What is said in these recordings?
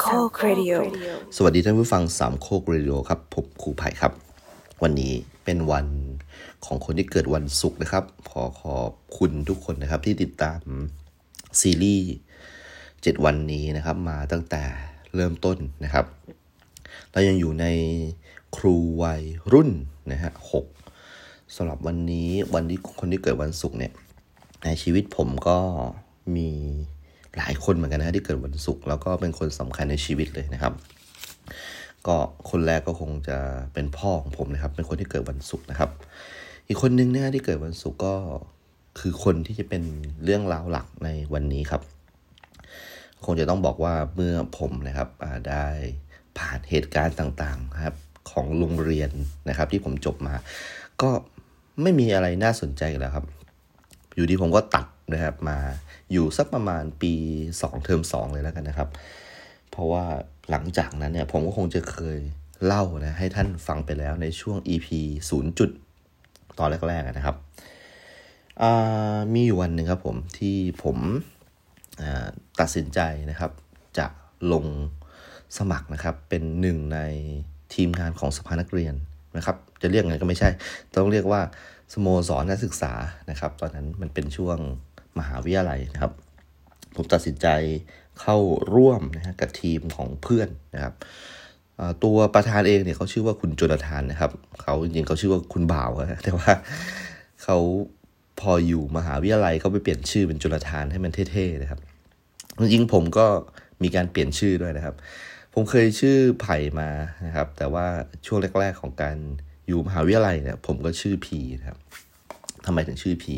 โคกเรดิโอสวัสดีท่านผู้ฟังสามโคกเรดิโอครับผมครูไผ่ครับ วันนี้เป็นวันของคนที่เกิดวันศุกร์นะครับ ขอขอบคุณทุกคนนะครับที่ติดตามซีรีส์7วันนี้นะครับ มาตั้งแต่เริ่มต้นนะครับ เรายังอยู่ในครูไวรุ่นนะฮะหกสำหรับวันนี้วันที่คนที่เกิดวันศุกร์เนี่ยในชีวิตผมก็มี หลายคนเหมือนกันนะที่เกิดวันศุกร์แล้วก็เป็นคนสำคัญในชีวิตเลยนะครับ ก็คนแรกก็คงจะเป็นพ่อของผมนะครับ เป็นคนที่เกิดวันศุกร์นะครับ อีกคนนึงนะที่เกิดวันศุกร์ก็คือคนที่จะเป็นเรื่องราวหลักในวันนี้ครับ คงจะต้องบอกว่าเมื่อผมนะครับได้ผ่านเหตุการณ์ต่างๆครับของโรงเรียนนะครับ ที่ผมจบมา ก็ไม่มีอะไรน่าสนใจแล้วครับ อยู่ดีผมก็ตัดนะครับมา อยู่สักประมาณปี 2 เทอม2 เลยแล้วกันนะครับ เพราะว่าหลังจากนั้นเนี่ยผมก็คงจะเคยเล่านะให้ท่านฟังไปแล้วในช่วง EP 0จุดตอนแรกๆนะครับ มีอยู่วันหนึ่งครับผมที่ผมตัดสินใจนะครับ จะลงสมัครนะครับเป็นหนึ่งในทีมงานของสภานักเรียนนะครับ จะเรียกไงก็ไม่ใช่ ต้องเรียกว่าสโมสรนักศึกษานะครับ ตอนนั้นมันเป็นช่วง มหาวิทยาลัยนะครับ ผมตัดสินใจเข้าร่วมนะฮะกับทีมของเพื่อนนะครับตัวประธานเองเนี่ยเขาชื่อว่าคุณโจนาธานนะครับเขาจริงๆเขาชื่อว่าคุณบ่าวนะแต่ว่าเขาพออยู่มหาวิทยาลัยเขาไปเปลี่ยนชื่อเป็นโจนาธานให้มันเท่ๆนะครับจริงๆผมก็มีการเปลี่ยนชื่อด้วยนะครับ ผมเคยชื่อไผ่มานะครับ แต่ว่าช่วงแรก ๆของการอยู่มหาวิทยาลัยเนี่ยผมก็ชื่อพีนะครับทำไมถึงชื่อพี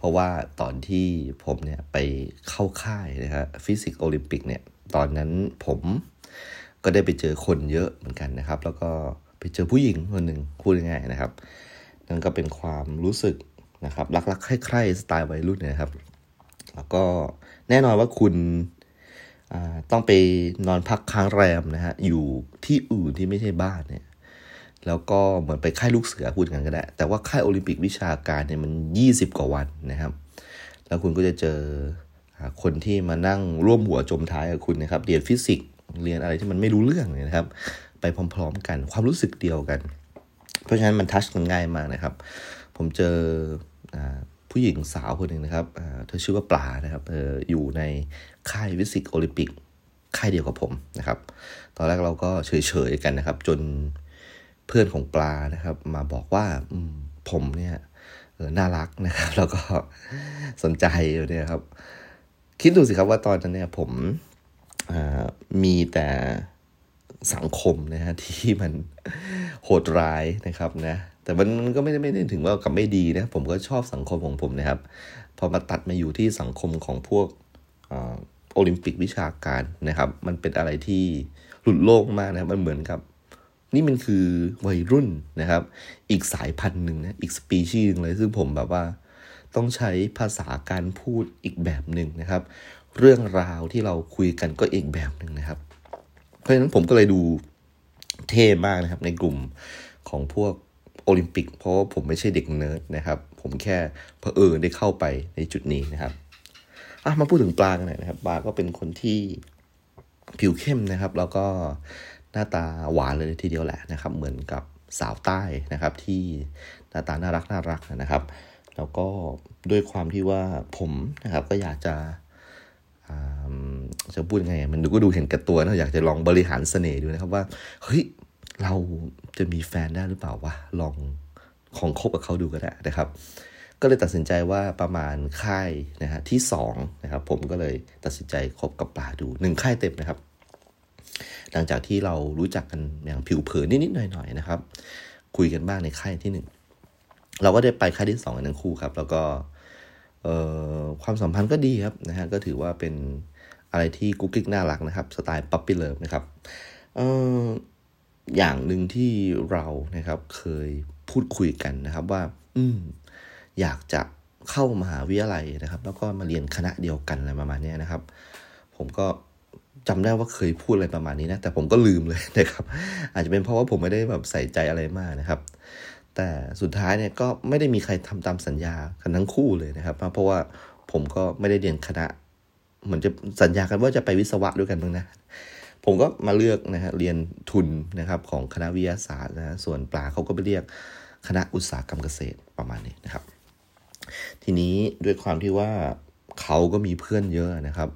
เพราะว่าตอนที่ผมเนี่ยไปเข้าค่ายนะครับฟิสิกส์โอลิมปิกเนี่ยตอนนั้นผมก็ได้ไปเจอคนเยอะเหมือนกันนะครับ แล้วก็ไปเจอผู้หญิงคนหนึ่งพูดง่ายๆนะครับ นั่นก็เป็นความรู้สึกนะครับรักๆใคร่ๆสไตล์วัยรุ่นนะครับ แล้วก็แน่นอนว่าคุณต้องไปนอนพักค้างแรมนะฮะอยู่ที่อื่นที่ไม่ใช่บ้านเนี่ย แล้วก็เหมือนไปค่ายลูกเสือพูดกันก็ได้ แต่ว่าค่ายโอลิมปิกวิชาการเนี่ยมัน 20 กว่าวันนะครับ แล้วคุณก็จะเจอคนที่มานั่งร่วมหัวจมท้ายกับคุณนะครับเรียนฟิสิกส์เรียนอะไรที่มันไม่รู้เรื่องเลยนะครับ ไปพร้อมๆกันความรู้สึกเดียวกัน เพราะฉะนั้นมันทัชกันง่ายมากนะครับ ผมเจอผู้หญิงสาวคนหนึ่งนะครับเธอชื่อว่าปลานะครับเอออยู่ในค่ายฟิสิกส์โอลิมปิกค่ายเดียวกับผมนะครับ ตอนแรกเราก็เฉยๆกันนะครับ จน เพื่อนของปลานะครับ มาบอกว่าอืผมเนี่ยน่ารักนะครับ แล้วก็สนใจอยู่เนี่ยครับ คิดดูสิครับว่าตอนนั้นเนี่ยผมมีแต่สังคมนะฮะที่มันโหดร้ายนะครับนะแต่มันก็ไม่ได้ไม่ได้ถึงว่ากับไม่ดีนะผมก็ชอบสังคมของผมนะครับ พอมาตัดมาอยู่ที่สังคมของพวกโอลิมปิกวิชาการนะครับ มันเป็นอะไรที่หลุดโลกมากนะครับมันเหมือนกับ นี่มันคือวัยรุ่นนะครับ อีกสายพันธุ์หนึ่งนะ อีกสปีชีส์หนึ่งเลย ซึ่งผมแบบว่าต้องใช้ภาษาการพูดอีกแบบหนึ่งนะครับ เรื่องราวที่เราคุยกันก็อีกแบบหนึ่งนะครับ เพราะฉะนั้นผมก็เลยดูเท่มากนะครับในกลุ่มของพวกโอลิมปิก เพราะว่าผมไม่ใช่เด็กเนิร์ดนะครับ ผมแค่เผอิญได้เข้าไปในจุดนี้นะครับอะมาพูดถึงปลากันหน่อยนะครับปลาก็เป็นคนที่ผิวเข้มนะครับ แล้วก็ หน้าตาหวานเลยทีเดียวแหละนะครับ เหมือนกับสาวใต้นะครับ ที่หน้าตาน่ารักน่ารักนะครับ แล้วก็ด้วยความที่ว่าผมนะครับก็อยากจะจะพูดยังไง มันดูก็ดูเห็นกับตัวนะอยากจะลองบริหารเสน่ห์ดูนะครับว่าเฮ้ยเราจะมีแฟนได้หรือเปล่าวะลองของคบกับเขาดูก็ได้นะครับ ก็เลยตัดสินใจว่าประมาณค่ายนะฮะที่สองนะครับผมก็เลยตัดสินใจคบกับปลาดูหนึ่งค่ายเต็มนะครับ หลังจากที่เรารู้จักกันอย่างผิวเผินนิดๆหน่อยๆนะครับ คุยกันบ้างในค่ายที่หนึ่งเราก็ได้ไปค่ายที่สองกันทั้งคู่ครับ แล้วก็เออความสัมพันธ์ก็ดีครับนะฮะก็ถือว่าเป็นอะไรที่กุ๊กกิ๊กน่ารักนะครับสไตล์ puppy love นะครับเอออย่างหนึ่งที่เรานะครับเคยพูดคุยกันนะครับว่า อืมอยากจะเข้ามหาวิทยาลัยนะครับ แล้วก็มาเรียนคณะเดียวกันอะไรประมาณนี้นะครับ ผมก็ จำได้ว่าเคยพูดอะไรประมาณนี้นะ แต่ผมก็ลืมเลยนะครับ อาจจะเป็นเพราะว่าผมไม่ได้แบบใส่ใจอะไรมากนะครับ แต่สุดท้ายเนี่ยก็ไม่ได้มีใครทำตามสัญญากันทั้งคู่เลยนะครับ เพราะว่าผมก็ไม่ได้เรียนคณะเหมือนจะสัญญากันว่าจะไปวิศวะด้วยกันบ้างนะ ผมก็มาเลือกนะฮะเรียนทุนนะครับของคณะวิทยาศาสตร์นะส่วนปลาเขาก็ไปเรียกคณะอุตสาหกรรมเกษตรประมาณนี้นะครับ ทีนี้ด้วยความที่ว่าเขาก็มีเพื่อนเยอะนะครับ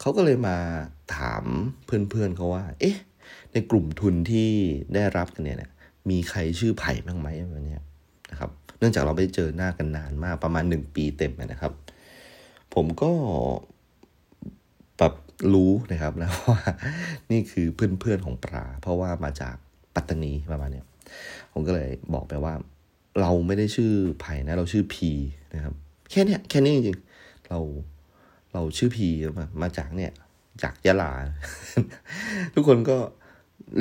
เขาก็เลยมา ถามเพื่อนๆเขาว่า เอ๊ะ ในกลุ่มทุนที่ได้รับกันเนี่ยมีใครชื่อไผ่บ้างไหมแบบนี้นะครับ เนื่องจากเราไม่เจอหน้ากันนานมากประมาณหนึ่งปีเต็มนะครับ ผมก็แบบรู้นะครับนะว่านี่คือเพื่อนๆของปลา เพราะว่ามาจากปัตตานีประมาณเนี้ยผมก็เลยบอกไปว่า เราไม่ได้ชื่อไผ่นะ เราชื่อพีนะครับ แค่นี้แค่นี้จริงๆเราเราชื่อพีมามาจากเนี่ย จากยะลา ทุกคนก็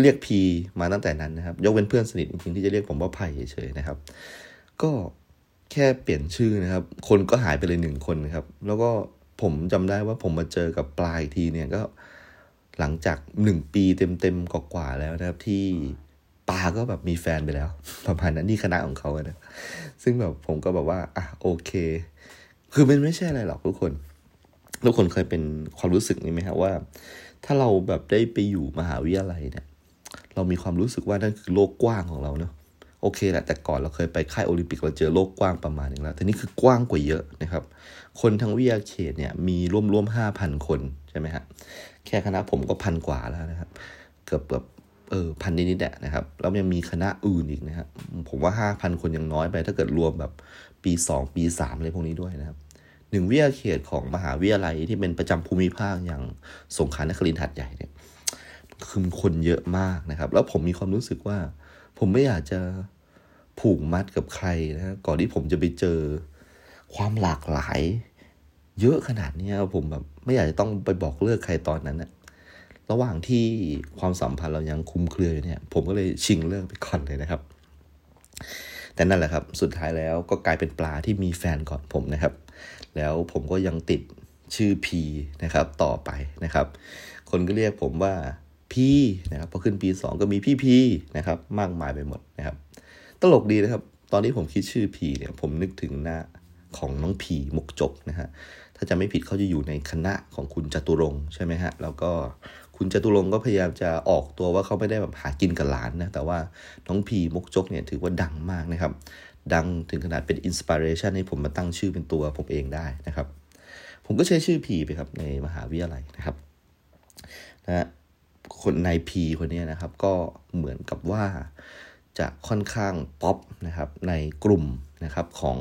เรียกพีมาตั้งแต่นั้นนะครับ ยกเว้นเพื่อนสนิทจริงๆที่จะเรียกผมว่าไผ่เฉยๆนะครับ ก็แค่เปลี่ยนชื่อนะครับ คนก็หายไปเลยหนึ่งคนนะครับ แล้วก็ผมจำได้ว่าผมมาเจอกับปลายทีเนี่ยก็หลังจากหนึ่งปีเต็มๆกว่าๆแล้วนะครับ ที่ปาก็แบบมีแฟนไปแล้ว ประมาณนั้นนี่คณะของเขานะซึ่งแบบผมก็แบบว่า อะโอเค คือมันไม่ใช่อะไรหรอกทุกคน ทุกคนเคยเป็นความรู้สึกนี้ไหมครับว่า ถ้าเราแบบได้ไปอยู่มหาวิทยาลัยเนี่ย เรามีความรู้สึกว่านั่นคือโลกกว้างของเราเนาะโอเคแหละแต่ก่อนเราเคยไปค่ายโอลิมปิกเราเจอโลกกว้างประมาณนึงแล้วแต่นี่คือกว้างกว่าเยอะนะครับ คนทั้งวิทยาเขตเนี่ยมีร่วมร่วมห้าพันคนใช่ไหมฮะแค่คณะผมก็พันกว่าแล้วนะครับ เกือบแบบเออพันนิดๆแหละนะครับแล้วยังมีคณะอื่นอีกนะครับผมว่าห้าพันคนยังน้อยไป ถ้าเกิดรวมแบบปีสองปีสามอะไรพวกนี้ด้วยนะครับ หนึ่งวิทยาเขตของมหาวิทยาลัยที่เป็นประจำภูมิภาคอย่างสงขลานครินทร์หัดใหญ่เนี่ยคือคนเยอะมากนะครับ แล้วผมมีความรู้สึกว่า ผมไม่อยากจะผูกมัดกับใครนะก่อนที่ผมจะไปเจอความหลากหลาย เยอะขนาดนี้ผมแบบไม่อยากจะต้องไปบอกเลิกใครตอนนั้นนะระหว่างที่ความสัมพันธ์เรายังคุมเครืออยู่เนี่ย ผมก็เลยชิงเลิกไปก่อนเลยนะครับ แต่นั่นแหละครับ สุดท้ายแล้วก็กลายเป็นปลาที่มีแฟนก่อนผมนะครับ แล้วผมก็ยังติดชื่อพีนะครับต่อไปนะครับ คนก็เรียกผมว่าพี่นะครับพอขึ้นปีสองก็มีพี่พีนะครับมากมายไปหมดนะครับ ตลกดีนะครับ ตอนนี้ผมคิดชื่อพีเนี่ยผมนึกถึงหน้าของน้องพีมุกจกนะฮะถ้าจะไม่ผิดเขาจะอยู่ในคณะของคุณจตุรงใช่ไหมฮะแล้วก็คุณจตุรงก็พยายามจะออกตัวว่าเขาไม่ได้แบบหากินกับหลานนะแต่ว่าน้องพีมุกจกเนี่ยถือว่าดังมากนะครับ ดังถึงขนาดเป็นอินสปิเรชันให้ผมมาตั้งชื่อเป็นตัวผมเองได้นะครับ ผมก็ใช้ชื่อพีไปครับในมหาวิทยาลัยนะครับนะคนนายพีคนนี้นะครับ ก็เหมือนกับว่าจะค่อนข้างป๊อปนะครับในกลุ่มนะครับของ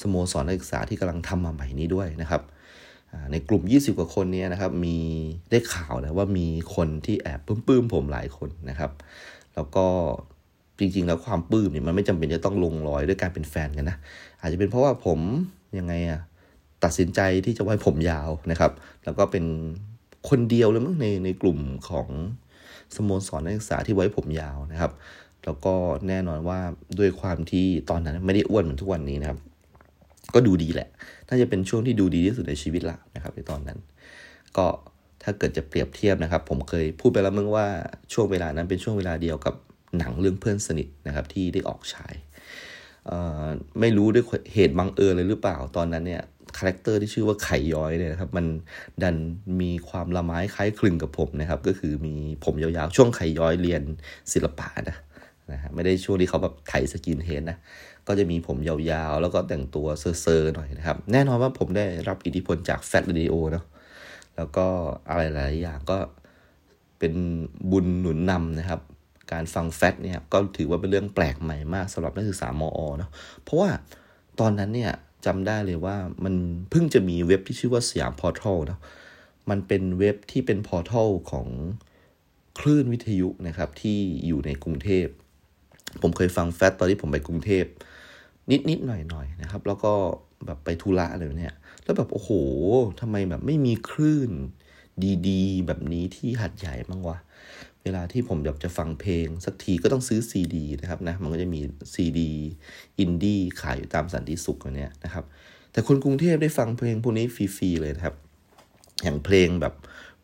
สโมสรนักศึกษาที่กำลังทำมาใหม่นี้ด้วยนะครับในกลุ่ม 20 กว่าคนนี้นะครับ มีได้ข่าวนะว่ามีคนที่แอบปื้มๆผมหลายคนนะครับ แล้วก็ จริง ๆ แล้วความปลื้มเนี่ยมันไม่จำเป็นจะต้องลงรอยด้วยการเป็นแฟนกันนะ อาจจะเป็นเพราะว่าผมยังไงอะตัดสินใจที่จะไว้ผมยาวนะครับ แล้วก็เป็นคนเดียวเลยมั้งในในกลุ่มของสโมสรนักศึกษาที่ไว้ผมยาวนะครับ แล้วก็แน่นอนว่าด้วยความที่ตอนนั้นไม่ได้อ้วนเหมือนทุกวันนี้นะครับ ก็ดูดีแหละ น่าจะเป็นช่วงที่ดูดีที่สุดในชีวิตละนะครับ ในตอนนั้น ก็ถ้าเกิดจะเปรียบเทียบนะครับ ผมเคยพูดไปแล้วมึงว่าช่วงเวลานั้นเป็นช่วงเวลาเดียวกับ หนังเรื่องเพื่อนสนิทนะครับที่ได้ออกฉายไม่รู้ด้วยเหตุบังเอิญเลยหรือเปล่าตอนนั้นเนี่ย character ที่ชื่อว่าไข่ย้อยเนี่ยนะครับมันดันมีความละม้ายคล้ายคลึงกับผมนะครับ ก็คือมีผมยาวๆ ซึ่งไข่ย้อยเรียนศิลปะนะนะฮะไม่ได้ช่วงที่เขาแบบไถ skinhead นะก็จะมีผมยาวๆ แล้วก็แต่งตัวเซอร์ๆหน่อยนะครับ แน่นอนว่าผมได้รับอิทธิพลจาก Fat Radio เนาะแล้วก็อะไรหลายอย่างก็เป็นบุญหนุนนำนะครับ การฟัง Fat เนี่ยก็ถือว่าเป็นเรื่องแปลกใหม่มากสำหรับนักศึกษามอเนาะเพราะว่าตอนนั้นเนี่ยจำได้เลยว่ามันเพิ่งจะมีเว็บที่ชื่อว่า Siam Portal เนาะมันเป็นเว็บที่เป็น portal ของคลื่นวิทยุนะครับที่อยู่ในกรุงเทพ ผมเคยฟัง Fat ตอนที่ผมไปกรุงเทพ นิดนิดหน่อยหน่อยนะครับ แล้วก็แบบไปธุระอะไรเนี่ยแล้วแบบโอ้โหทำไมแบบไม่มีคลื่นดี ๆ แบบนี้ที่หาดใหญ่บ้างวะ เวลาที่ผมอยากจะฟังเพลง สักทีก็ต้องซื้อซีดีนะครับนะมันก็จะมีซีดีอินดี้ขายอยู่ตามสันติสุขอันเนี้ยนะครับ แต่คนกรุงเทพได้ฟังเพลงพวกนี้ฟรีๆเลยนะครับ อย่างเพลงแบบ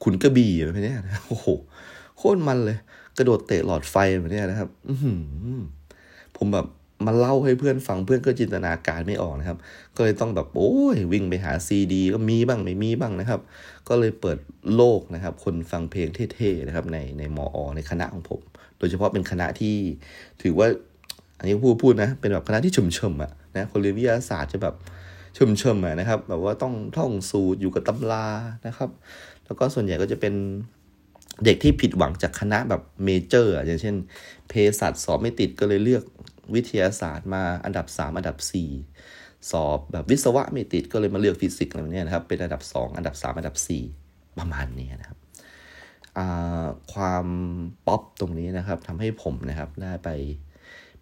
คุณกระบี่แบบนี้นะโอ้โหโคตรมันเลย กระโดดเตะหลอดไฟแบบนี้นะครับ อืผมแบบ มาเล่าให้เพื่อนฟังเพื่อนก็จินตนาการไม่ออกนะครับ ก็เลยต้องแบบโอ้ยวิ่งไปหาซีดีก็มีบ้างไม่มีบ้างนะครับ ก็เลยเปิดโลกนะครับ คนฟังเพลงเท่ๆนะครับในในมอ ในคณะของผม โดยเฉพาะเป็นคณะที่ถือว่า อันนี้พูดพูดนะ เป็นแบบคณะที่ชุมชมอะนะคนเรียนวิทยาศาสตร์จะแบบชุมชมอะนะครับ แบบว่าต้องท่องสูตรอยู่กับตำรานะครับ แล้วก็ส่วนใหญ่ก็จะเป็นเด็กที่ผิดหวังจากคณะแบบ major อย่างเช่นเภสัชสอบไม่ติดก็เลยเลือก วิทยาศาสตร์มาอันดับ 3 อันดับ 4 สอบแบบวิศวะไม่ติดก็เลยมาเลือกฟิสิกส์อะไรเนี้ยนะครับ เป็นอันดับ 2 อันดับ 3 อันดับ 4 ประมาณนี้นะครับความป๊อปตรงนี้นะครับทำให้ผมนะครับได้ไป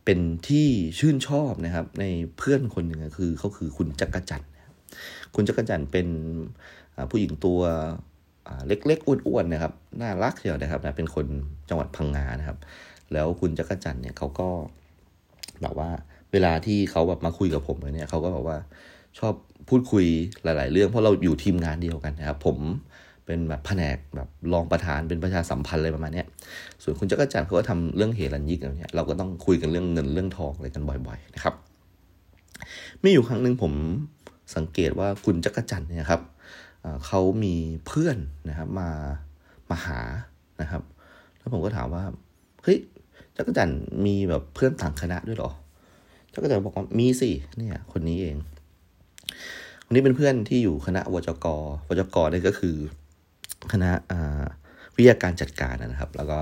เป็นที่ชื่นชอบนะครับ ในเพื่อนคนหนึ่งคือเขาคือคุณจักรจันทร์คุณจักรจันทร์เป็นผู้หญิงตัวเล็กๆอ้วนๆนะครับน่ารักเชียวนะครับนะเป็นคนจังหวัดพังงานะครับ แล้วคุณจักรจันทร์เนี่ยเขาก็ แบบว่า เวลาที่เขาแบบมาคุยกับผมเนี่ยเขาก็บอกว่าชอบพูดคุยหลาย ๆ เรื่องเพราะเราอยู่ทีมงานเดียวกันนะครับผมเป็นแบบแผนกแบบรองประธานเป็นประชาสัมพันธ์อะไรประมาณนี้ส่วนคุณจักรจันทร์เขาก็ทำเรื่องเฮรันยิกอะไรเนี้ยเราก็ต้องคุยกันเรื่องเงินเรื่องทองอะไรกันบ่อย ๆ นะครับ มีอยู่ครั้งหนึ่งผมสังเกตว่าคุณจักรจันทร์เนี่ยครับเขามีเพื่อนนะครับมามาหานะครับ แล้วผมก็ถามว่าเฮ้ย จักรจันมีแบบเพื่อนต่างคณะด้วยหรอจักรจันบอกว่ามีสิเนี่ย คนนี้เองคนนี้เป็นเพื่อนที่อยู่คณะวจกวจกนี่ก็คือ คณะวิทยาการจัดการนะครับ แล้วก็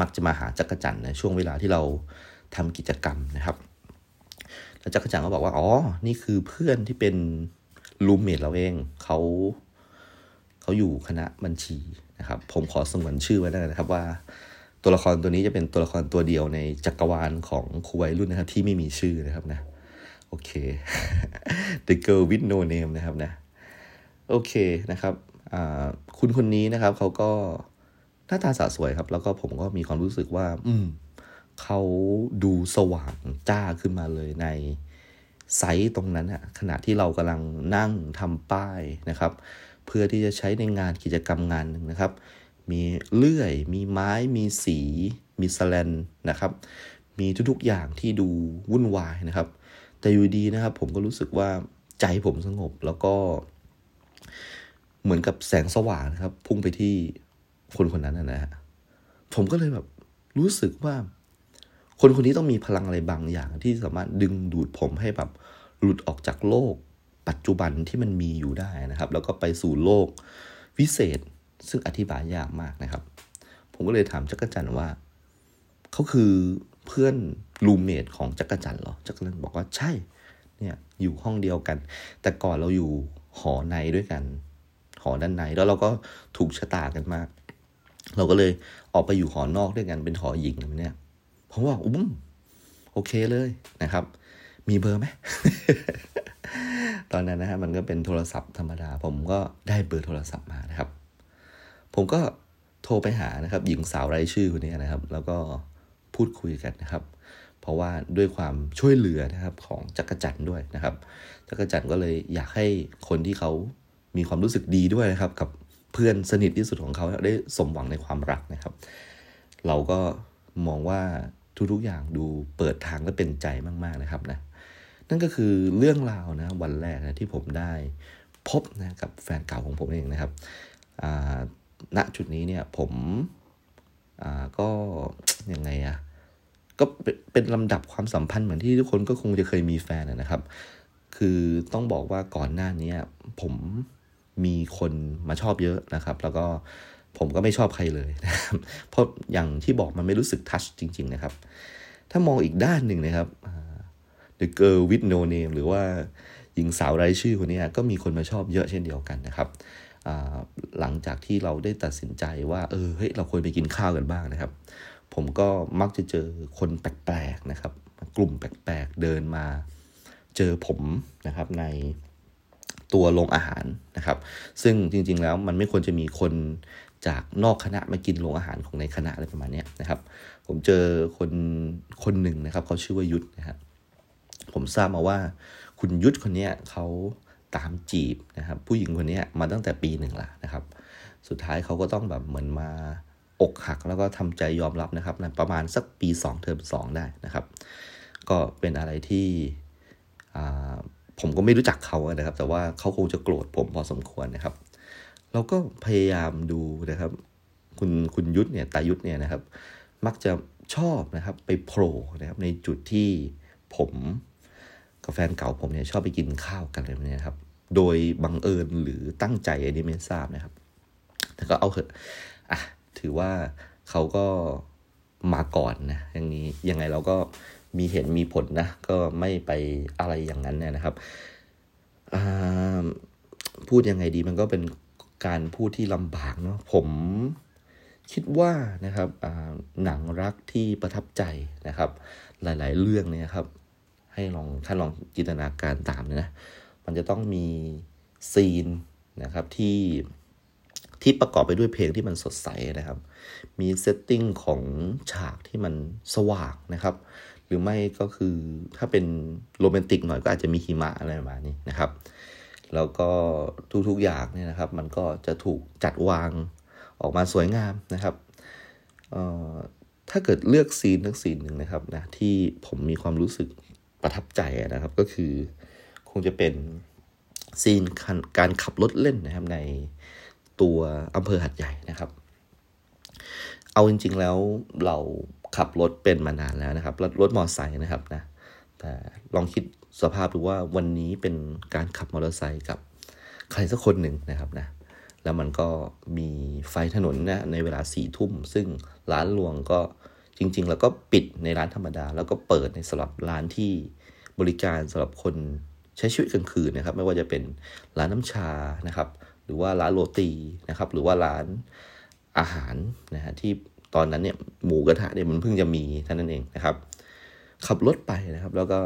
มักจะมาหาจักรจันในช่วงเวลาที่เราทำกิจกรรมนะครับแล้วจักรจันก็บอกว่าอ๋อ นี่คือเพื่อนที่เป็นรูมเมทเราเองเขาเขาอยู่คณะบัญชีนะครับ ผมขอสงวนชื่อไว้นะครับว่า ตัวละครตัวนี้จะเป็นตัวละครตัวเดียวในจักรวาลของครูวัยรุ่นนะครับ ที่ไม่มีชื่อนะครับนะ โอเค The Girl with No Name นะครับนะ โอเคนะครับคุณคนนี้นะครับเขาก็หน้าตาสะสวยครับ แล้วก็ผมก็มีความรู้สึกว่า อืมเขาดูสว่างจ้าขึ้นมาเลยในไซต์ตรงนั้นอะขณะที่เรากำลังนั่งทำป้ายนะครับ เพื่อที่จะใช้ในงานกิจกรรมงานหนึ่งนะครับ มีเลื่อย มีไม้ มีสี มีสแลนนะครับ มีทุกๆอย่างที่ดูวุ่นวายนะครับ แต่อยู่ดีนะครับ ผมก็รู้สึกว่าใจผมสงบแล้วก็ เหมือนกับแสงสว่างนะครับ พุ่งไปที่คนคนนั้นนะฮะผมก็เลยแบบรู้สึกว่า คนคนนี้ต้องมีพลังอะไรบางอย่าง ที่สามารถดึงดูดผมให้แบบหลุดออกจากโลกปัจจุบันที่มันมีอยู่ได้นะครับ แล้วก็ไปสู่โลกวิเศษ ซึ่งอธิบายยากมากนะครับ ผมก็เลยถามจักรจันว่าเขาคือเพื่อนรูมเมทของจักรจันเหรอจักรจันบอกว่าใช่ เนี่ยอยู่ห้องเดียวกัน แต่ก่อนเราอยู่หอในด้วยกัน หอด้านในแล้วเราก็ถูกชะตากันมาก เราก็เลยออกไปอยู่หอนอกด้วยกันเป็นหอหญิงเนี่ยผมว่าอุ้มโอเคเลยนะครับ มีเบอร์ไหมตอนนั้นนะฮะมันก็เป็นโทรศัพท์ธรรมดา ผมก็ได้เบอร์โทรศัพท์มานะครับ ผมก็โทรไปหานะครับ หญิงสาวไร้ชื่อคนนี้นะครับ แล้วก็พูดคุยกันนะครับ เพราะว่าด้วยความช่วยเหลือนะครับของจักรจันด้วยนะครับ จักรจันก็เลยอยากให้คนที่เขามีความรู้สึกดีด้วยนะครับ กับเพื่อนสนิทที่สุดของเขาได้สมหวังในความรักนะครับ เราก็มองว่าทุกๆอย่างดูเปิดทางและเป็นใจมาก ๆนะครับนะนั่นก็คือเรื่องราวนะวันแรกนะที่ผมได้พบนะกับแฟนเก่าของผมเองนะครับ ณจุดนี้เนี่ยผมก็ยังไงอะก็เป็นลำดับความสัมพันธ์เหมือนที่ทุกคนก็คงจะเคยมีแฟนนะครับ คือต้องบอกว่าก่อนหน้านี้ผมมีคนมาชอบเยอะนะครับ แล้วก็ผมก็ไม่ชอบใครเลยนะครับเพราะอย่างที่บอกมันไม่รู้สึกทัชจริง ๆ นะครับ ถ้ามองอีกด้านหนึ่งนะครับ The Girl with No Name หรือว่าหญิงสาวไร้ชื่อคนนี้ก็มีคนมาชอบเยอะเช่นเดียวกันนะครับ หลังจากที่เราได้ตัดสินใจว่า เออเฮ้ยเราควรไปกินข้าวกันบ้างนะครับ ผมก็มักจะเจอคนแปลกๆนะครับ กลุ่มแปลกๆเดินมา เจอผมนะครับในตัวโรงอาหารนะครับ ซึ่งจริงๆแล้วมันไม่ควรจะมีคนจากนอกคณะมากินโรงอาหารของในคณะอะไรประมาณนี้นะครับ ผมเจอคนคนหนึ่งนะครับเขาชื่อว่ายุทธนะครับผมทราบมาว่าคุณยุทธคนนี้เขา ตามจีบนะครับผู้หญิงคนนี้มาตั้งแต่ปีหนึ่งละนะครับ สุดท้ายเขาก็ต้องแบบเหมือนมาอกหักแล้วก็ทำใจยอมรับนะครับนะประมาณสักปี 2 เทอม2 ได้นะครับ ก็เป็นอะไรที่ผมก็ไม่รู้จักเขานะครับ แต่ว่าเขาคงจะโกรธผมพอสมควรนะครับ เราก็พยายามดูนะครับ คุณคุณยุทธเนี่ยตายุทธเนี่ยนะครับ มักจะชอบนะครับไปโผล่นะครับในจุดที่ผม กับแฟนเก่าผมเนี่ยชอบไปกินข้าวกันเลยเนี่ยครับ โดยบังเอิญหรือตั้งใจอันนี้ไม่ทราบนะครับ แต่ก็เอาเถอะอะถือว่าเขาก็มาก่อนนะอย่างนี้ยังไงเราก็มีเห็นมีผลนะ ก็ไม่ไปอะไรอย่างนั้นเนี่ยนะครับพูดยังไงดีมันก็เป็นการพูดที่ลำบากเนาะผมคิดว่านะครับหนังรักที่ประทับใจนะครับ หลาย ๆ เรื่องเนี่ยครับ ให้ลองท่านลองจินตนาการตามนะมันจะต้องมีซีนนะครับที่ที่ประกอบไปด้วยเพลงที่มันสดใสนะครับ มี setting ของฉากที่มันสว่างนะครับ หรือไม่ก็คือถ้าเป็นโรแมนติกหน่อยก็อาจจะมีหิมะอะไรประมาณนี้นะครับ แล้วก็ทุกๆอย่างเนี่ยนะครับ มันก็จะถูกจัดวางออกมาสวยงามนะครับถ้าเกิดเลือก scene ทั้ง scene หนึ่งนะครับนะที่ผมมีความรู้สึก ประทับใจนะครับก็คือคงจะเป็น scene การขับรถเล่นนะครับในตัวอำเภอหัดใหญ่นะครับ เอาจริง ๆแล้วเราขับรถเป็นมานานแล้วนะครับรถรถมอเตอร์ไซค์นะครับนะแต่ลองคิดสภาพดูว่าวันนี้เป็นการขับมอเตอร์ไซค์กับใครสักคนหนึ่งนะครับนะแล้วมันก็มีไฟถนนนะในเวลาสี่ทุ่ม ซึ่งร้านรวงก็ จริง ๆ แล้วก็ปิดในร้านธรรมดา แล้วก็เปิดในสำหรับร้านที่บริการสำหรับคนใช้ชีวิตกลางคืนนะครับ ไม่ว่าจะเป็นร้านน้ำชานะครับ หรือว่าร้านโรตีนะครับ หรือว่าร้านอาหารนะฮะที่ตอนนั้นเนี่ยหมูกระทะเนี่ยมันเพิ่งจะมีเท่านั้นเองนะครับ ขับรถไปนะครับ แล้วก็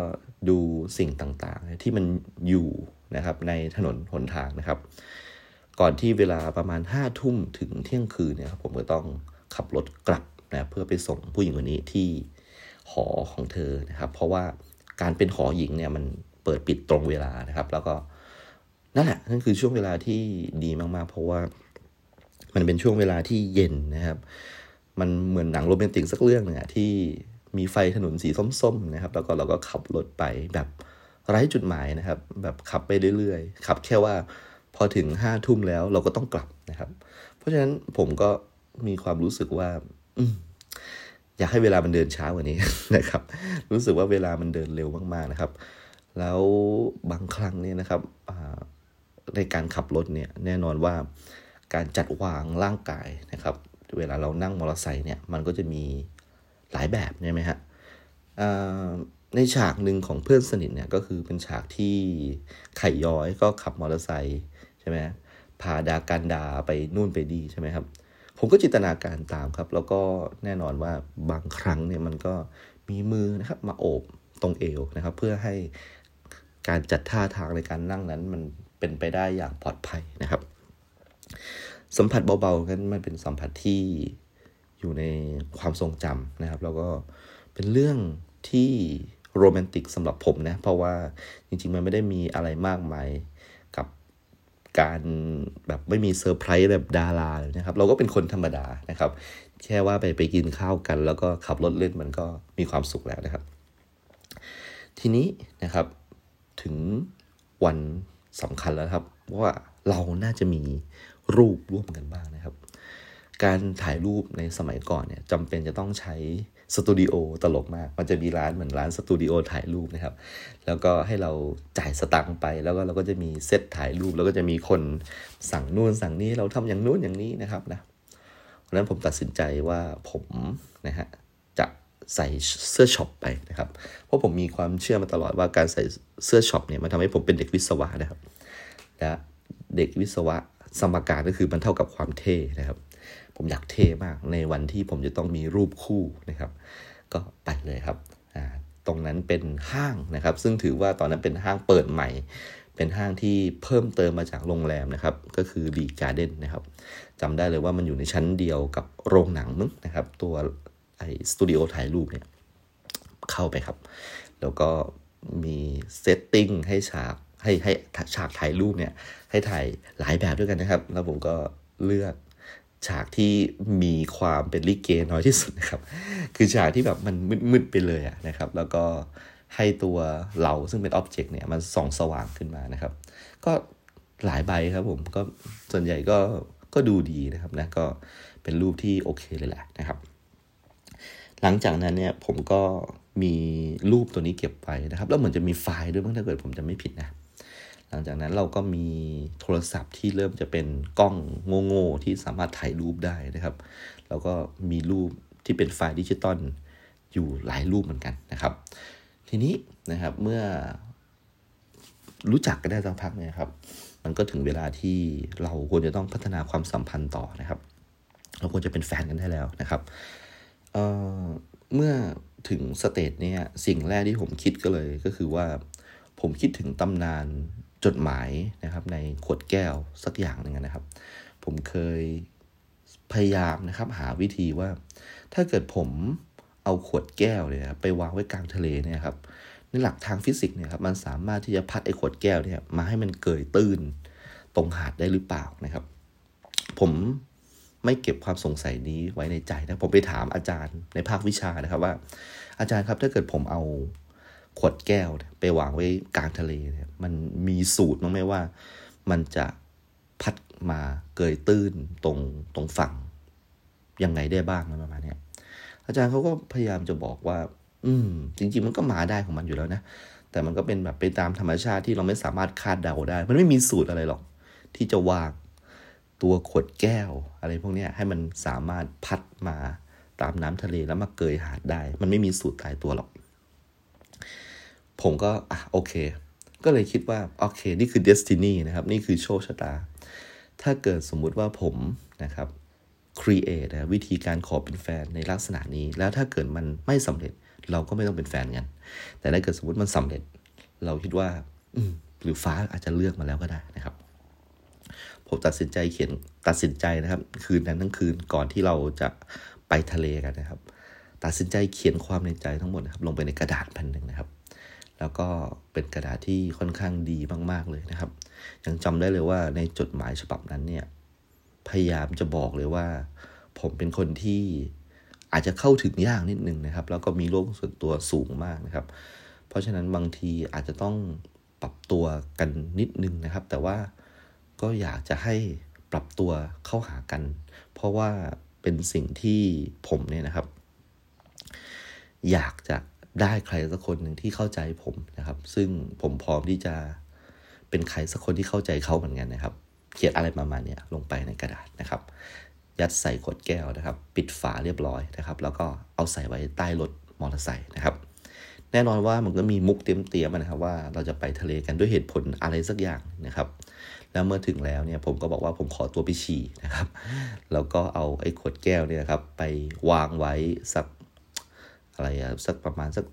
ดูสิ่งต่างๆ ที่มันอยู่นะครับในถนนหนทางนะครับ ก่อนที่เวลาประมาณห้าทุ่มถึงเที่ยงคืนเนี่ยครับผมก็ต้องขับรถกลับ นะเพื่อไปส่งผู้หญิงคนนี้ที่หอของเธอนะครับ เพราะว่าการเป็นหอหญิงเนี่ยมันเปิดปิดตรงเวลานะครับ แล้วก็นั่นแหละนั่นคือช่วงเวลาที่ดีมากๆ เพราะว่ามันเป็นช่วงเวลาที่เย็นนะครับ มันเหมือนหนังโรแมนติกสักเรื่องนึ่งอะที่มีไฟถนนสีส้มๆนะครับ แล้วก็เราก็ขับรถไปแบบไร้จุดหมายนะครับ แบบขับไปเรื่อยๆ ขับแค่ว่าพอถึงห้าทุ่มแล้วเราก็ต้องกลับนะครับ เพราะฉะนั้นผมก็มีความรู้สึกว่า อยากให้เวลามันเดินช้ากว่านี้นะครับ รู้สึกว่าเวลามันเดินเร็วมากๆนะครับ แล้วบางครั้งเนี่ยนะครับในการขับรถเนี่ยแน่นอนว่าการจัดวางร่างกายนะครับ เวลาเรานั่งมอเตอร์ไซค์เนี่ยมันก็จะมีหลายแบบใช่ไหมฮะในฉากหนึ่งของเพื่อนสนิทเนี่ยก็คือเป็นฉากที่ไข่ย้อยก็ขับมอเตอร์ไซค์ใช่ไหมพาดาการดาไปนู่นไปดีใช่ไหมครับ ผมก็จินตนาการตามครับ แล้วก็แน่นอนว่าบางครั้งเนี่ยมันก็มีมือนะครับมาโอบตรงเอวนะครับ เพื่อให้การจัดท่าทางในการนั่งนั้นมันเป็นไปได้อย่างปลอดภัยนะครับ สัมผัสเบาๆนั้นมันเป็นสัมผัสที่อยู่ในความทรงจำนะครับ แล้วก็เป็นเรื่องที่โรแมนติกสำหรับผมนะ เพราะว่าจริงๆ มันไม่ได้มีอะไรมากมาย การแบบไม่มีเซอร์ไพรส์แบบดาราเลยนะครับ เราก็เป็นคนธรรมดานะครับ แค่ว่าไปไปกินข้าวกัน แล้วก็ขับรถเล่นมันก็มีความสุขแล้วนะครับ ทีนี้นะครับถึงวันสำคัญแล้วครับ ว่าเราน่าจะมีรูปร่วมกันบ้างนะครับ การถ่ายรูปในสมัยก่อนเนี่ยจำเป็นจะต้องใช้ สตูดิโอตลกมาก มันจะมีร้านเหมือนร้านสตูดิโอถ่ายรูปนะครับ แล้วก็ให้เราจ่ายสตังค์ไป แล้วก็เราก็จะมีเซตถ่ายรูป แล้วก็จะมีคนสั่งนู่นสั่งนี้เราทำอย่างนู้นอย่างนี้นะครับนะเพราะนั้นผมตัดสินใจว่าผมนะฮะจะใส่เสื้อช็อปไปนะครับ เพราะผมมีความเชื่อมาตลอดว่าการใส่เสื้อช็อปเนี่ยมันทำให้ผมเป็นเด็กวิศวะนะครับ และเด็กวิศวะสมการก็คือมันเท่ากับความเท่นะครับ ผมอยากเท่มากในวันที่ผมจะต้องมีรูปคู่นะครับ ก็ไปเลยครับตรงนั้นเป็นห้างนะครับ ซึ่งถือว่าตอนนั้นเป็นห้างเปิดใหม่ เป็นห้างที่เพิ่มเติมมาจากโรงแรมนะครับ ก็คือลีการ์เด้นนะครับจำได้เลยว่ามันอยู่ในชั้นเดียวกับโรงหนังมึงนะครับ ตัวไอสตูดิโอถ่ายรูปเนี่ยเข้าไปครับ แล้วก็มี setting ให้ฉากให้ให้ฉากถ่ายรูปเนี่ยให้ถ่ายหลายแบบด้วยกันนะครับ แล้วผมก็เลือก ฉากที่มีความเป็นลิเกน้อยที่สุดนะครับ คือฉากที่แบบมันมืดๆไปเลยอะนะครับ แล้วก็ให้ตัวเราซึ่งเป็นอ็อบเจกต์เนี่ยมันส่องสว่างขึ้นมานะครับ ก็หลายใบครับผมก็ส่วนใหญ่ก็ก็ดูดีนะครับนะก็เป็นรูปที่โอเคเลยแหละนะครับ หลังจากนั้นเนี่ยผมก็มีรูปตัวนี้เก็บไปนะครับ แล้วเหมือนจะมีไฟล์ด้วยมั้งถ้าเกิดผมจะไม่ผิดนะ หลังจากนั้นเราก็มีโทรศัพท์ที่เริ่มจะเป็นกล้องโง่ๆที่สามารถถ่ายรูปได้นะครับ แล้วก็มีรูปที่เป็นไฟล์ดิจิตอลอยู่หลายรูปเหมือนกันนะครับ ทีนี้นะครับเมื่อรู้จักกันได้สักพักเนี่ยครับ มันก็ถึงเวลาที่เราควรจะต้องพัฒนาความสัมพันธ์ต่อนะครับ เราควรจะเป็นแฟนกันได้แล้วนะครับเมื่อถึง stage เนี่ยสิ่งแรกที่ผมคิดก็เลยก็คือว่าผมคิดถึงตำนาน จดหมายนะครับ ในขวดแก้วสักอย่างหนึ่งนะครับ ผมเคยพยายามนะครับ หาวิธีว่า ถ้าเกิดผมเอาขวดแก้วเนี่ยไปวางไว้กลางทะเลเนี่ยครับในหลักทางฟิสิกส์เนี่ยครับมันสามารถที่จะพัดไอ้ขวดแก้วเนี่ยมาให้มันเกยตื้นตรงหาดได้หรือเปล่านะครับ ผมไม่เก็บความสงสัยนี้ไว้ในใจนะผมไปถามอาจารย์ในภาควิชานะครับว่า อาจารย์ครับถ้าเกิดผมเอา ขวดแก้วไปวางไว้กลางทะเลเนี่ยมันมีสูตรมั้งไหมว่า มันจะพัดมาเกยตื้นตรงตรงฝั่งยังไงได้บ้างประมาณนี้อาจารย์เขาก็พยายามจะบอกว่า อืม จริง ๆ มันก็มาได้ของมันอยู่แล้วนะ แต่มันก็เป็นแบบไปตามธรรมชาติที่เราไม่สามารถคาดเดาได้ มันไม่มีสูตรอะไรหรอก ที่จะวางตัวขวดแก้ว อะไรพวกนี้ให้มันสามารถพัดมาตามน้ำทะเลแล้วมาเกยหาดได้ มันไม่มีสูตรตายตัวหรอก ผมก็อะโอเค ก็เลยคิดว่าโอเค นี่คือ destiny นะครับ นี่คือโชคชะตา ถ้าเกิดสมมุติว่าผมนะครับ create นะวิธีการขอเป็นแฟนในลักษณะนี้ แล้วถ้าเกิดมันไม่สำเร็จเราก็ไม่ต้องเป็นแฟนกัน แต่ถ้าเกิดสมมติมันสำเร็จ เราคิดว่า อืหรือฟ้าอาจจะเลือกมาแล้วก็ได้นะครับ ผมตัดสินใจเขียนตัดสินใจนะครับ คืนนั้นทั้งคืนก่อนที่เราจะไปทะเลกันนะครับ ตัดสินใจเขียนความในใจทั้งหมดนะครับ ลงไปในกระดาษแผ่นหนึ่งนะครับ แล้วก็เป็นกระดาษที่ค่อนข้างดีมาก ๆเลยนะครับ ยังจำได้เลยว่าในจดหมายฉบับนั้นเนี่ย พยายามจะบอกเลยว่า ผมเป็นคนที่อาจจะเข้าถึงยากนิดนึงนะครับ แล้วก็มีโลกส่วนตัวสูงมากนะครับ เพราะฉะนั้นบางทีอาจจะต้องปรับตัวกันนิดนึงนะครับ แต่ว่าก็อยากจะให้ปรับตัวเข้าหากัน เพราะว่าเป็นสิ่งที่ผมเนี่ยนะครับ อยากจะ ได้ใครสักคนหนึ่งที่เข้าใจผมนะครับ ซึ่งผมพร้อมที่จะเป็นใครสักคนที่เข้าใจเขาเหมือนกันนะครับ เขียนอะไรประมาณนี้ลงไปในกระดาษนะครับ ยัดใส่ขวดแก้วนะครับ ปิดฝาเรียบร้อยนะครับ แล้วก็เอาใส่ไว้ใต้รถมอเตอร์ไซค์นะครับ แน่นอนว่ามันก็มีมุกเตรียมนะครับ ว่าเราจะไปทะเลกันด้วยเหตุผลอะไรสักอย่างนะครับ แล้วเมื่อถึงแล้วเนี่ยผมก็บอกว่าผมขอตัวไปฉี่นะครับ แล้วก็เอาไอ้ขวดแก้วเนี่ยครับ ไปวางไว้สัก อะไรอะสักประมาณสัก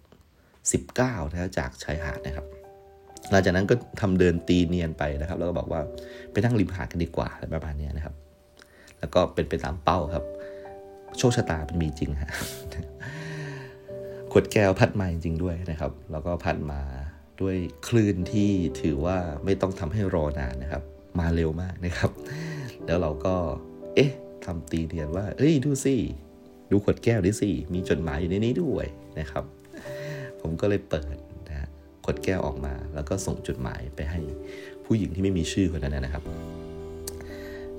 สิบเก้านะจากชายหาดนะครับ หลังจากนั้นก็ทำเดินตีเนียนไปนะครับ แล้วก็บอกว่าไปนั่งริมหาดกันดีกว่าอะไรประมาณนี้นะครับ แล้วก็เป็นไปตามเป้าครับ โชคชะตาเป็นมีจริงฮะขวดแก้วพัดมาจริงด้วยนะครับ แล้วก็พัดมาด้วยคลื่นที่ถือว่าไม่ต้องทำให้รอนานนะครับ มาเร็วมากนะครับ แล้วเราก็ เอ๊ะทำตีเนียนว่า เอ้ย ดูสิ ดูขวดแก้วดิสิมีจดหมายอยู่ในนี้ด้วยนะครับ ผมก็เลยเปิดขวดแก้วออกมา แล้วก็ส่งจดหมายไปให้ผู้หญิงที่ไม่มีชื่อคนนั้นนะครับ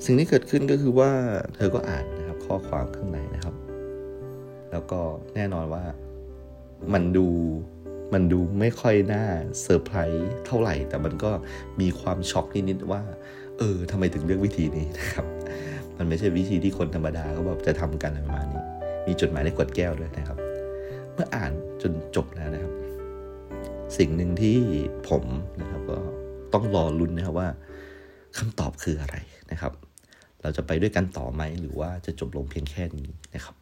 สิ่งที่เกิดขึ้นก็คือว่าเธอก็อ่านนะครับข้อความข้างในนะครับ แล้วก็แน่นอนว่ามันดูมันดูไม่ค่อยน่าเซอร์ไพรส์เท่าไหร่ แต่มันก็มีความช็อกนิดๆว่า เออทำไมถึงเลือกวิธีนี้นะครับ มันไม่ใช่วิธีที่คนธรรมดาเขาแบบจะทำกันประมาณนี้ มีจดหมายในขวดแก้วด้วยนะครับ เมื่ออ่านจนจบแล้วนะครับ สิ่งหนึ่งที่ผมนะครับก็ต้องรอลุ้นนะครับว่าคำตอบคืออะไรนะครับ เราจะไปด้วยกันต่อไหมหรือว่าจะจบลงเพียงแค่นี้นะครับ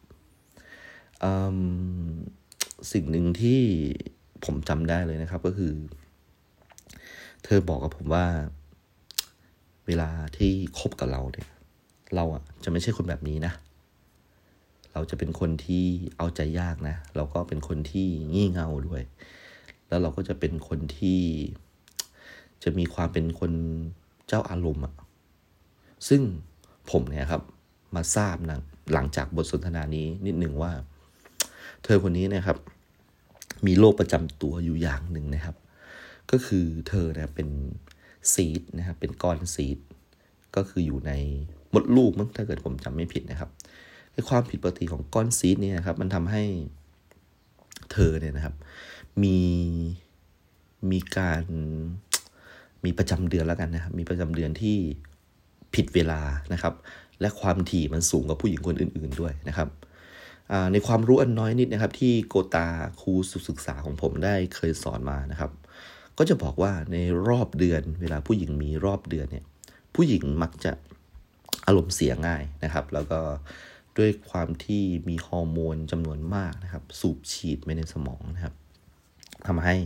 สิ่งหนึ่งที่ผมจำได้เลยนะครับก็คือ เธอบอกกับผมว่า เวลาที่คบกับเราเนี่ย เราอะจะไม่ใช่คนแบบนี้นะ เราจะเป็นคนที่เอาใจยากนะเราก็เป็นคนที่งี่เง่าด้วย แล้วเราก็จะเป็นคนที่จะมีความเป็นคนเจ้าอารมณ์อะซึ่งผมเนี่ยครับมาทราบนะหลังจากบทสนทนานี้นิดหนึ่งว่า เธอคนนี้นะครับ มีโรคประจำตัวอยู่อย่างหนึ่งนะครับ ก็คือเธอเนี่ยเป็นซีดนะครับเป็นก้อนซีดก็คืออยู่ในมดลูกมั้งถ้าเกิดผมจำไม่ผิดนะครับ ความผิดปกติของก้อนซีดเนี่ยครับ มันทำให้เธอเนี่ยนะครับ มีมีการมีประจำเดือนแล้วกันนะครับ มีประจำเดือนที่ผิดเวลานะครับ และความถี่มันสูงกว่าผู้หญิงคนอื่น ๆด้วยนะครับในความรู้อันน้อยนิดนะครับ ที่โกตาครูศึกษาของผมได้เคยสอนมานะครับ ก็จะบอกว่าในรอบเดือน เวลาผู้หญิงมีรอบเดือนเนี่ย ผู้หญิงมักจะอารมณ์เสียง่ายนะครับ แล้วก็ ด้วยความที่มีฮอร์โมนจำนวนมากนะครับ สูบฉีดไปในสมองนะครับทำให้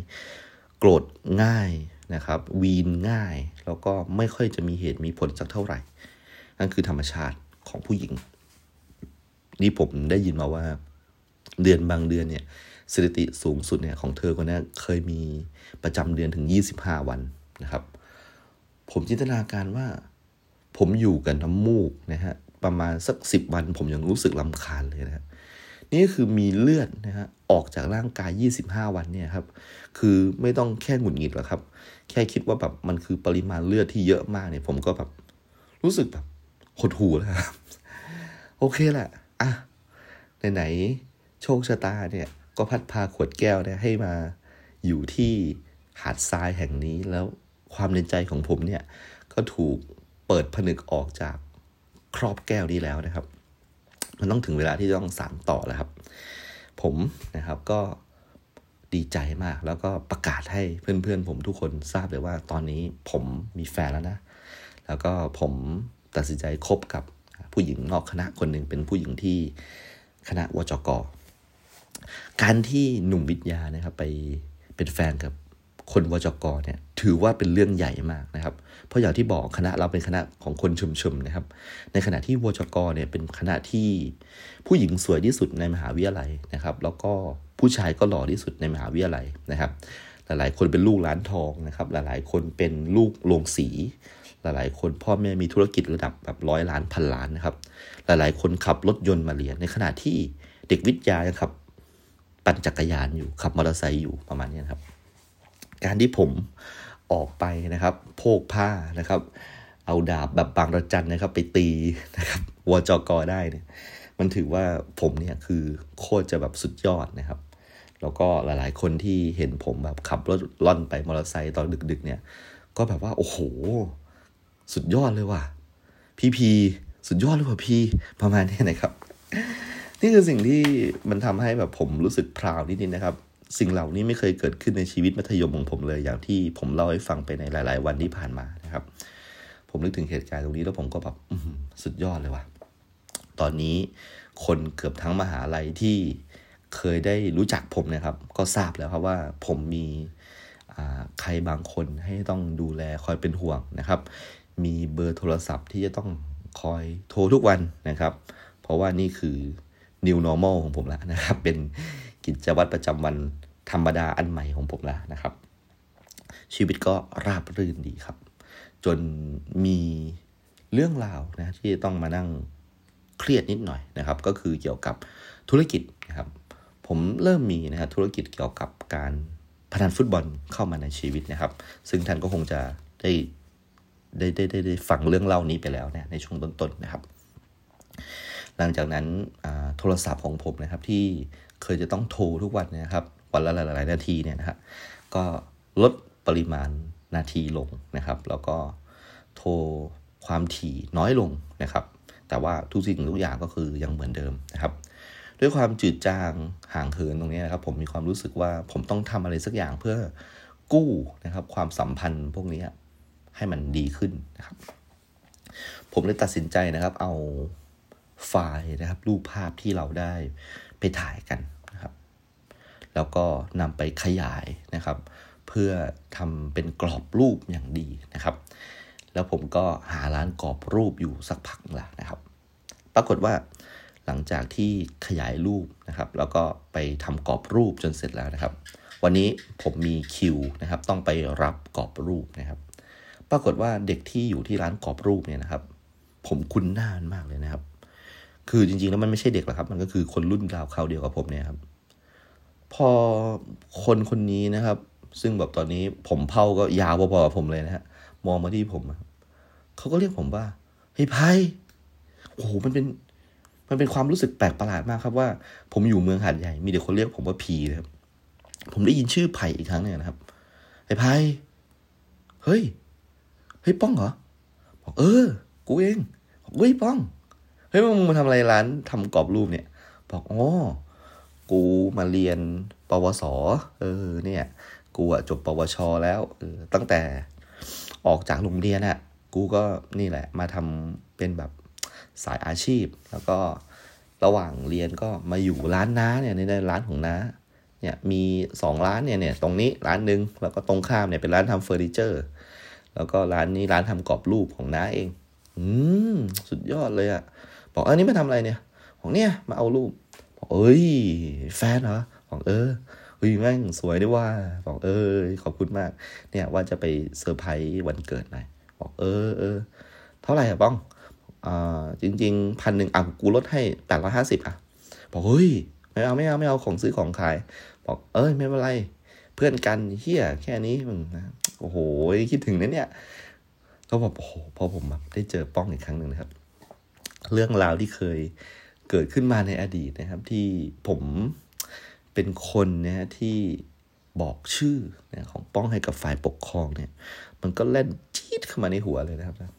โกรธง่ายนะครับ วีนง่าย แล้วก็ไม่ค่อยจะมีเหตุมีผลสักเท่าไหร่ นั่นคือธรรมชาติของผู้หญิง นี่ผมได้ยินมาว่า เดือนบางเดือนเนี่ยสถิติสูงสุดเนี่ยของเธอคนนี้เคยมีประจำเดือนถึง 25 วันนะครับ ผมจินตนาการว่า ผมอยู่กับน้ำมูกนะฮะ ประมาณสักสิบวัน ผมยังรู้สึกลำคาญเลยนะนี่คือมีเลือดนะฮะออกจากร่างกาย 25 วันเนี่ยครับ คือไม่ต้องแค่หงุดหงิดหรอกครับ แค่คิดว่าแบบมันคือปริมาณเลือดที่เยอะมากเนี่ย ผมก็แบบรู้สึกแบบหดหูแล้วครับ โอเคแหละอะไหนๆโชคชะตาเนี่ย ก็พัดพาขวดแก้วเนี่ยให้มาอยู่ที่หาดทรายแห่งนี้แล้วความในใจของผมเนี่ย ก็ถูกเปิดผนึกออกจาก ครอบแก้วนี้แล้วนะครับ มันต้องถึงเวลาที่ต้องสานต่อแล้วครับ ผมนะครับก็ดีใจมาก แล้วก็ประกาศให้เพื่อนๆ ผมทุกคนทราบเลยว่าตอนนี้ผมมีแฟนแล้วนะ แล้วก็ผมตัดสินใจคบกับผู้หญิงนอกคณะคนหนึ่งเป็นผู้หญิงที่คณะวจก การที่หนุ่มวิทยานะครับ ไปเป็นแฟนกับ คนวจกเนี่ยถือว่าเป็นเรื่องใหญ่มากนะครับ เพราะอย่างที่บอกคณะเราเป็นคณะของคนชุมๆนะครับ ในขณะที่วจกเนี่ยเป็นคณะที่ผู้หญิงสวยที่สุดในมหาวิทยาลัยนะครับ แล้วก็ผู้ชายก็หล่อที่สุดในมหาวิทยาลัยนะครับ หลายๆ คนเป็นลูกร้านทองนะครับ หลายๆ คนเป็นลูกโรงสี หลายๆ คนพ่อแม่มีธุรกิจระดับแบบร้อยล้านพันล้านนะครับ หลายๆ คนขับรถยนต์มาเรียน ในขณะที่เด็กวิทยาครับ ปั่นจักรยานอยู่ขับมอเตอร์ไซค์อยู่ประมาณนี้ครับ การที่ผมออกไปนะครับ โพกผ้านะครับ เอาดาบแบบบางระจันนะครับ ไปตีนะครับวจกได้เนี่ยมันถือว่าผมเนี่ยคือโคตรจะแบบสุดยอดนะครับ แล้วก็หลายๆ คนที่เห็นผมแบบขับรถล่อนไปมอเตอร์ไซค์ตอนดึก ๆ เนี่ย ก็แบบว่าโอ้โห สุดยอดเลยว่ะพี่พีสุดยอดเลยว่ะพี่ประมาณนี้นะครับ นี่คือสิ่งที่มันทำให้แบบผมรู้สึกพราวนิดๆนะครับ สิ่งเหล่านี้ไม่เคยเกิดขึ้นในชีวิตมัธยมของผมเลย อย่างที่ผมเล่าให้ฟังไปในหลาย ๆ วันที่ผ่านมานะครับ ผมนึกถึงเหตุการณ์ตรงนี้แล้วผมก็แบบสุดยอดเลยว่ะตอนนี้คนเกือบทั้งมหาลัยที่เคยได้รู้จักผมนะครับ ก็ทราบแล้วครับว่าผมมีใครบางคนให้ต้องดูแลคอยเป็นห่วงนะครับ มีเบอร์โทรศัพท์ที่จะต้องคอยโทรทุกวันนะครับ เพราะว่านี่คือ new normal ของผมแล้วนะครับ เป็น กิจวัตรประจำวันธรรมดาอันใหม่ของผมแล้วนะครับ ชีวิตก็ราบรื่นดีครับ จนมีเรื่องราวนะที่ต้องมานั่งเครียดนิดหน่อยนะครับ ก็คือเกี่ยวกับธุรกิจนะครับ ผมเริ่มมีนะครับธุรกิจเกี่ยวกับการพนันฟุตบอลเข้ามาในชีวิตนะครับ ซึ่งท่านก็คงจะได้ได้ได้ได้ได้ฟังเรื่องเล่านี้ไปแล้วเนี่ยในช่วงต้นๆนนะครับ หลังจากนั้นโทรศัพท์ของผมนะครับที่เคยจะต้องโทรทุกวันนะครับวันละหลายๆนาทีเนี่ยนะฮะก็ลดปริมาณนาทีลงนะครับ แล้วก็โทรความถี่น้อยลงนะครับ แต่ว่าทุกสิ่งทุกอย่างก็คือยังเหมือนเดิมนะครับ ด้วยความจืดจางห่างเหินตรงนี้นะครับ ผมมีความรู้สึกว่าผมต้องทำอะไรสักอย่างเพื่อกู้นะครับ ความสัมพันธ์พวกนี้ให้มันดีขึ้นนะครับ ผมเลยตัดสินใจนะครับ เอา ไฟล์นะครับ รูปภาพที่เราได้ไปถ่ายกันนะครับ แล้วก็นำไปขยายนะครับ เพื่อทำเป็นกรอบรูปอย่างดีนะครับ แล้วผมก็หาร้านกรอบรูปอยู่สักพักแล้วนะครับ ปรากฏว่าหลังจากที่ขยายรูปนะครับ แล้วก็ไปทำกรอบรูปจนเสร็จแล้วนะครับ วันนี้ผมมีคิวนะครับ ต้องไปรับกรอบรูปนะครับ ปรากฏว่าเด็กที่อยู่ที่ร้านกรอบรูปเนี่ยนะครับ ผมคุ้นหน้ามากเลยนะครับ คือจริงๆแล้วมันไม่ใช่เด็กหรอกครับ มันก็คือคนรุ่นราวคราวเดียวกับผมเนี่ยครับ พอคนคนนี้นะครับ ซึ่งแบบตอนนี้ผมเผาก็ยาวพอๆกับผมเลยนะฮะ มองมาที่ผมเขาก็เรียกผมว่าเฮ้ยไพ่โอ้โหมันเป็น มันเป็นความรู้สึกแปลกประหลาดมากครับว่า ผมอยู่เมืองหาดใหญ่ มีแต่คนเรียกผมว่าพีนะครับ ผมได้ยินชื่อไผ่อีกครั้งหนึ่งนะครับไอ้ไพ่เฮ้ยเฮ้ยป้องเหรอบอกเออ กูเองบอกเฮ้ยป้อง เฮ้ยมึงมาทำอะไรร้านทำกรอบรูปเนี่ย บอกอ๋อกูมาเรียนปวสเออ เนี่ย กูอะจบปวชแล้วเออตั้งแต่ออกจากโรงเรียนอะกูก็นี่แหละ มาทำเป็นแบบสายอาชีพ แล้วก็ระหว่างเรียนก็มาอยู่ร้านน้าเนี่ยในร้านของน้าเนี่ยมีสองร้านเนี่ยเนี่ยตรงนี้ร้านหนึ่งแล้วก็ตรงข้ามเนี่ยเป็นร้านทำเฟอร์นิเจอร์ แล้วก็ร้านนี้ร้านทำกรอบรูปของน้าเอง อืมสุดยอดเลยอะ บอกเออนี่มาทำอะไรเนี่ยบอกเนี่ยมาเอารูปบอกเอ้ยแฟนเหรอบอกเออเฮ้ยแม่งสวยด้วยว่ะบอกเออขอบคุณมาก เนี่ยว่าจะไปเซอร์ไพรส์วันเกิดหน่อยบอกเออเออเท่าไหร่อะป้องอ่าจริงๆพันหนึ่งอะกูลดให้แปดร้อยห้าสิบอะบอกเฮ้ยไม่เอาไม่เอาไม่เอาของซื้อของขาย บอกเอ้ยไม่เป็นไร เพื่อนกันเฮ้ยแค่นี้มึงนะโอ้โหคิดถึงนะเนี่ยแล้วแบบโอ้โหพอผมแบบได้เจอป้องอีกครั้งหนึ่งนะครับ เรื่องราวที่เคยเกิดขึ้นมาในอดีตนะครับ ที่ผมเป็นคนนะฮะที่บอกชื่อนะของป้องให้กับฝ่ายปกครองเนี่ย มันก็เล่นจี๊ดเข้ามาในหัวเลยนะครับนะ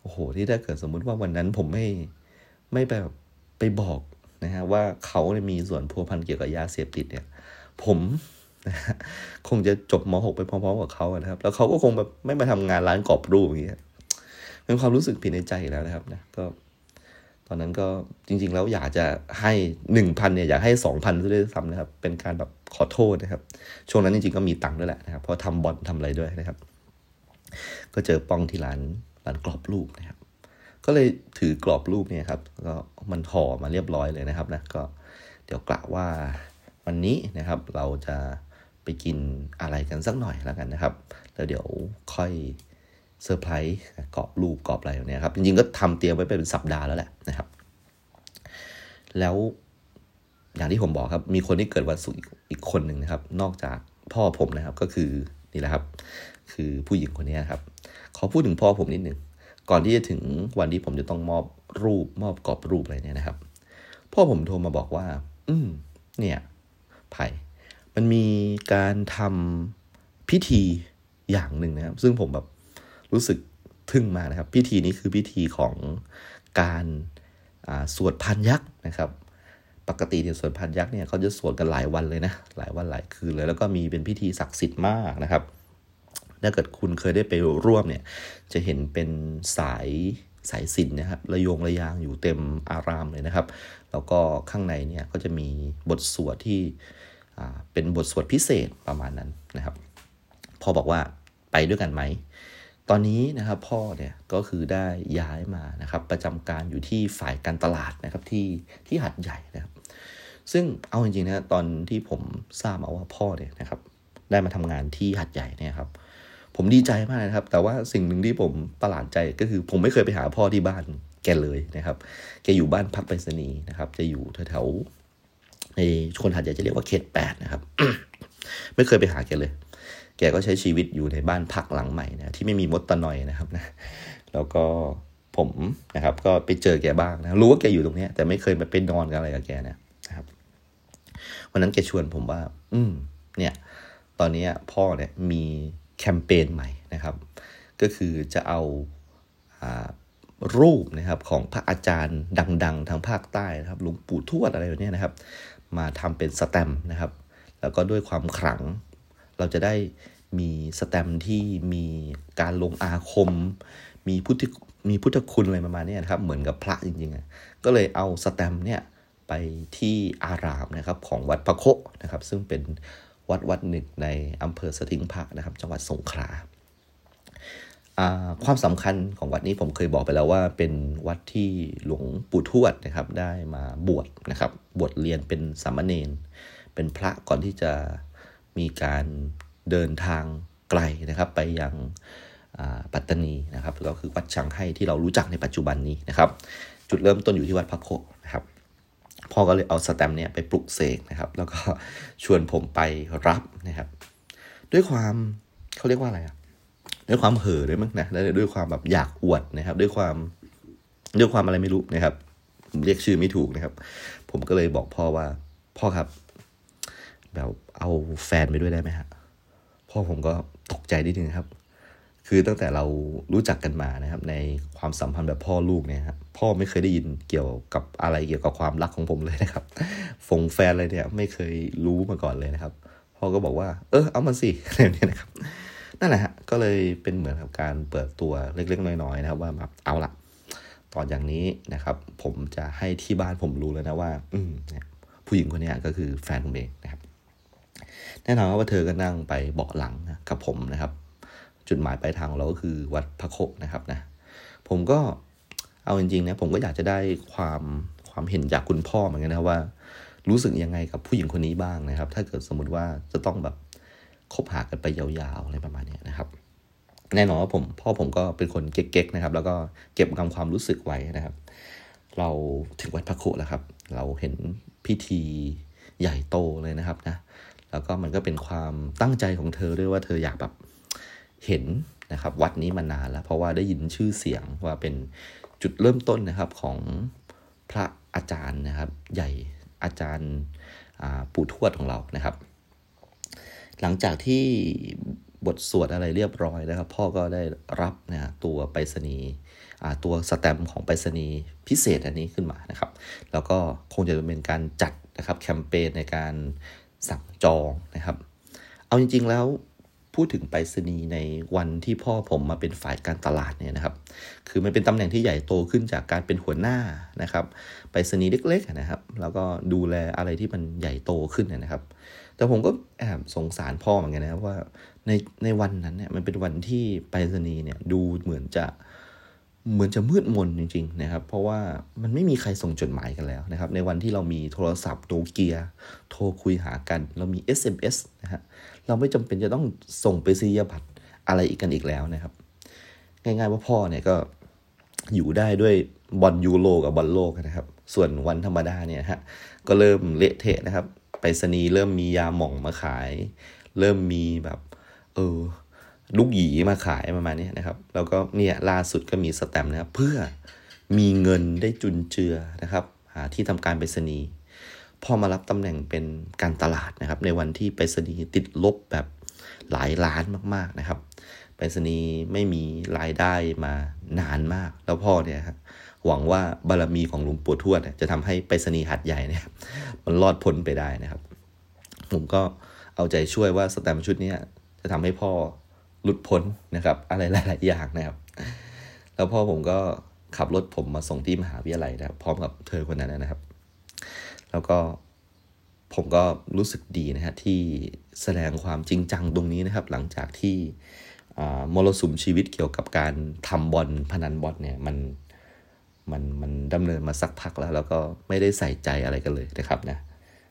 โอ้โหที่ถ้าเกิดสมมุติว่าวันนั้นผมไม่ไม่แบบไปบอกนะฮะว่าเขาเมีส่วนพัวพันเกี่ยวกับยาเสพติดเนี่ย ผมนะคงจะจบม .6 ไปพร้อมๆกับเขานะครับ แล้วเขาก็คงแบบไม่มาทำงานร้านกรอบรูปอย่างเงี้ยเป็นความรู้สึกผิดในใจแล้วนะครับนะก็ ตอนนั้นก็จริง ๆ แล้วอยากจะให้หนึ่งพันเนี่ยอยากให้สองพันด้วยซ้ำนะครับ เป็นการแบบขอโทษนะครับ ช่วงนั้นจริงๆก็มีตังค์ด้วยแหละนะครับเพราะทำบอลทำอะไรด้วยนะครับ ก็เจอป้องที่ร้านร้านกรอบรูปนะครับ ก็เลยถือกรอบรูปเนี่ยครับก็มันห่อมาเรียบร้อยเลยนะครับนะก็เดี๋ยวกล่าวว่าวันนี้นะครับเราจะไปกินอะไรกันสักหน่อยแล้วกันนะครับ แล้วเดี๋ยวค่อย เซอร์ไพรส์กรอบรูปกรอบอะไรเนี่ยครับ จริงๆก็ทำเตรียมไว้เป็นสัปดาห์แล้วแหละนะครับ แล้วอย่างที่ผมบอกครับ มีคนที่เกิดวันศุกร์อีกคนหนึ่งนะครับ นอกจากพ่อผมนะครับก็คือนี่แหละครับ คือผู้หญิงคนนี้ครับ ขอพูดถึงพ่อผมนิดหนึ่งก่อนที่จะถึงวันที่ผมจะต้องมอบรูปมอบกรอบรูปอะไรเนี่ยนะครับ พ่อผมโทรมาบอกว่า อืมเนี่ยไผ่มันมีการทำพิธีอย่างหนึ่งนะครับ ซึ่งผมแบบ รู้สึกทึ่งมากนะครับ พิธีนี้คือพิธีของการสวดพันยักษ์นะครับ ปกติเนี่ยสวดพันยักษ์เนี่ยเขาจะสวดกันหลายวันเลยนะ หลายวันหลายคืนเลยแล้วก็มีเป็นพิธีศักดิ์สิทธิ์มากนะครับ ถ้าเกิดคุณเคยได้ไปร่วมเนี่ย จะเห็นเป็นสายสายสินนะครับระยงระยางอยู่เต็มอารามเลยนะครับ แล้วก็ข้างในเนี่ยก็จะมีบทสวดที่เป็นบทสวดพิเศษประมาณนั้นนะครับ พอบอกว่าไปด้วยกันไหม ตอนนี้นะครับพ่อเนี่ยก็คือได้ย้ายมานะครับ ประจำการอยู่ที่ฝ่ายการตลาดนะครับที่ที่หัดใหญ่นะครับ ซึ่งเอาจริงๆนะตอนที่ผมทราบมาว่าพ่อเนี่ยนะครับ ได้มาทำงานที่หัดใหญ่เนี่ยครับ ผมดีใจมากนะครับ แต่ว่าสิ่งหนึ่งที่ผมประหลาดใจก็คือ ผมไม่เคยไปหาพ่อที่บ้านแกเลยนะครับ แกอยู่บ้านพักไปรษณีย์นะครับ จะอยู่แถวๆในคนหัดใหญ่จะเรียกว่าเขตแปดนะครับ ไม่เคยไปหาแกเลย แกก็ใช้ชีวิตอยู่ในบ้านพักหลังใหม่นะที่ไม่มีมดตะนอยนะครับนะแล้วก็ผมนะครับ ก็ไปเจอแกบ้างนะรู้ว่าแกอยู่ตรงนี้แต่ไม่เคยไปเป็นนอนกันอะไรกับแกนะครับ วันนั้นแกชวนผมว่า อืม เนี่ย ตอนนี้พ่อเนี่ยมีแคมเปญใหม่นะครับ ก็คือจะเอาอารูปนะครับของพระอาจารย์ดัง ๆ ทางภาคใต้นะครับหลวงปู่ทวดอะไรแบบนี้นะครับ มาทำเป็นสแตมนะครับ แล้วก็ด้วยความขลัง เราจะได้มีสแตมที่มีการลงอาคม มีพุทธมีพุทธคุณอะไรประมาณนี้นะครับ เหมือนกับพระจริงๆ ก็เลยเอาสแตมเนี่ยไปที่อารามนะครับของวัดพระโคนะครับ ซึ่งเป็นวัดวัดหนึ่งในอำเภอสถิงพระนะครับ จังหวัดสงขลาความสำคัญของวัดนี้ผมเคยบอกไปแล้วว่า เป็นวัดที่หลวงปู่ทวดนะครับ ได้มาบวชนะครับ บวชเรียนเป็นสามเณรเป็นพระก่อนที่จะ มีการเดินทางไกลนะครับ ไปยังปัตตานีนะครับก็คือวัดชังไห้ที่เรารู้จักในปัจจุบันนี้นะครับ จุดเริ่มต้นอยู่ที่วัดพระโคนะครับพ่อก็เลยเอาสแตมป์เนี่ยไปปลุกเสกนะครับ แล้วก็ชวนผมไปรับนะครับ ด้วยความเขาเรียกว่าอะไรอะด้วยความเห่อด้วยมั้งนะแล้วด้วยความแบบอยากอวดนะครับ ด้วยความด้วยความอะไรไม่รู้นะครับเรียกชื่อไม่ถูกนะครับ ผมก็เลยบอกพ่อว่า พ่อครับ แบบ เอาแฟนไปด้วยได้ไหมฮะพ่อผมก็ตกใจนิดนึงครับ คือตั้งแต่เรารู้จักกันมานะครับ ในความสัมพันธ์แบบพ่อลูกเนี่ยครับพ่อไม่เคยได้ยินเกี่ยวกับอะไรเกี่ยวกับความรักของผมเลยนะครับฟงแฟนอะไรเนี่ย ไม่เคยรู้มาก่อนเลยนะครับ พ่อก็บอกว่า เออเอามาสิอะไรเนี่ยนะครับนั่นแหละฮะก็เลยเป็นเหมือนกับการเปิดตัวเล็กๆน้อยๆนะครับ ว่าแบบเอาละตอนอย่างนี้นะครับ ผมจะให้ที่บ้านผมรู้แล้วนะว่า อืมผู้หญิงคนนี้ก็คือแฟนผมเองน แน่นอนว่าเธอก็นั่งไปเบาะหลังนะกับผมนะครับ จุดหมายปลายทางของเราก็คือวัดพระโคนะครับนะ ผมก็เอาจริงๆนะผมก็อยากจะได้ความความเห็นจากคุณพ่อเหมือนกันนะว่า รู้สึกยังไงกับผู้หญิงคนนี้บ้างนะครับ ถ้าเกิดสมมติว่าจะต้องแบบคบหากันไปยาวๆอะไรประมาณนี้นะครับแน่นอนว่าผมพ่อผมก็เป็นคนเก๊กๆนะครับ แล้วก็เก็บกำความรู้สึกไว้นะครับ เราถึงวัดพระโคแล้วครับ เราเห็นพิธีใหญ่โตเลยนะครับนะ แล้วก็มันก็เป็นความตั้งใจของเธอด้วยว่าเธออยากแบบเห็นนะครับ วัดนี้มานานแล้ว เพราะว่าได้ยินชื่อเสียงว่าเป็นจุดเริ่มต้นนะครับของพระอาจารย์นะครับ ใหญ่อาจารย์ปู่ทวดของเรานะครับ หลังจากที่บทสวดอะไรเรียบร้อยนะครับ พ่อก็ได้รับนะตัวไปรษณีย์ตัวสแตมป์ของไปรษณีย์พิเศษอันนี้ขึ้นมานะครับ แล้วก็คงจะเป็นการจัดนะครับแคมเปญในการ สั่งจองนะครับ เอาจริงๆแล้วพูดถึงไปรษณีย์ในวันที่พ่อผมมาเป็นฝ่ายการตลาดเนี่ยนะครับ คือมันเป็นตำแหน่งที่ใหญ่โตขึ้นจากการเป็นหัวหน้านะครับ ไปรษณีย์เล็กๆนะครับ แล้วก็ดูแลอะไรที่มันใหญ่โตขึ้นนะครับ แต่ผมก็แอบสงสารพ่อเหมือนกันนะครับว่าในในวันนั้นเนี่ยมันเป็นวันที่ไปรษณีย์เนี่ยดูเหมือนจะ เหมือนจะมืดมนจริง ๆ นะครับ เพราะว่ามันไม่มีใครส่งจดหมายกันแล้วนะครับ ในวันที่เรามีโทรศัพท์โนเกียโทรคุยหากัน เรามี SMS นะฮะเราไม่จำเป็นจะต้องส่งไปซียบัตรอะไรอีกกันอีกแล้วนะครับ ง่ายๆว่าพ่อเนี่ยก็อยู่ได้ด้วยบอลยูโรกับบอลโลกนะครับ ส่วนวันธรรมดาเนี่ยฮะก็เริ่มเละเทะนะครับ ไปรษณีเริ่มมียาหม่องมาขาย เริ่มมีแบบ เออ ลูกหยีมาขายประมาณนี้นะครับ แล้วก็เนี่ยล่าสุดก็มีสแตมนะครับ เพื่อมีเงินได้จุนเจือนะครับ หาที่ทำการไปรษณีย์พอมารับตำแหน่งเป็นการตลาดนะครับ ในวันที่ไปรษณีย์ติดลบแบบหลายล้านมากๆนะครับ ไปรษณีย์ไม่มีรายได้มานานมาก แล้วพ่อเนี่ยครับหวังว่าบารรมีของหลวงปู่ทวดจะทำให้ไปรษณีย์หัดใหญ่เนี่ยมันรอดพ้นไปได้นะครับ ผมก็เอาใจช่วยว่าสแตมชุดนี้จะทำให้พ่อ หลุดพ้นนะครับ อะไรหลาย ๆ อย่างนะครับ แล้วพ่อผมก็ขับรถผมมาส่งที่มหาวิทยาลัยนะครับ พร้อมกับเธอคนนั้นนะครับ แล้วก็ผมก็รู้สึกดีนะฮะที่แสดงความจริงจังตรงนี้นะครับ หลังจากที่มรสุมชีวิตเกี่ยวกับการทำบอลพนันบอลเนี่ยมันมันมันดำเนินมาสักพักแล้ว แล้วก็ไม่ได้ใส่ใจอะไรกันเลยนะครับนะ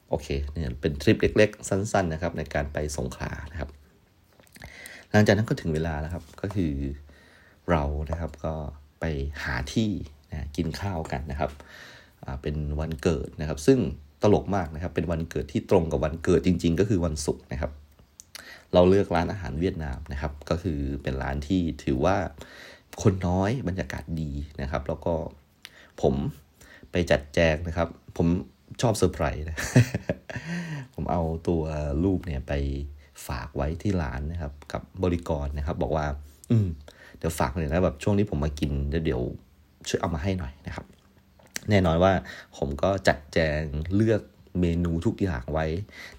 โอเคเนี่ยเป็นทริปเล็ก ๆ สั้น ๆ นะครับ ในการไปสงขลานะครับ หลังจากนั้นก็ถึงเวลาแล้วครับ ก็คือเรานะครับก็ไปหาที่นะกินข้าวกันนะครับเป็นวันเกิดนะครับ ซึ่งตลกมากนะครับ เป็นวันเกิดที่ตรงกับวันเกิดจริง ๆ ก็คือวันศุกร์นะครับ เราเลือกร้านอาหารเวียดนามนะครับ ก็คือเป็นร้านที่ถือว่าคนน้อยบรรยากาศดีนะครับ แล้วก็ผมไปจัดแจงนะครับ ผมชอบเซอร์ไพรส์นะ ผมเอาตัวรูปเนี่ยไป ฝากไว้ที่ร้านนะครับ กับบริกรนะครับ บอกว่า อืมเดี๋ยวฝากเลยนะแบบช่วงนี้ผมมากินเดี๋ยวช่วยเอามาให้หน่อยนะครับ แน่นอนว่าผมก็จัดแจงเลือกเมนูทุกอย่างไว้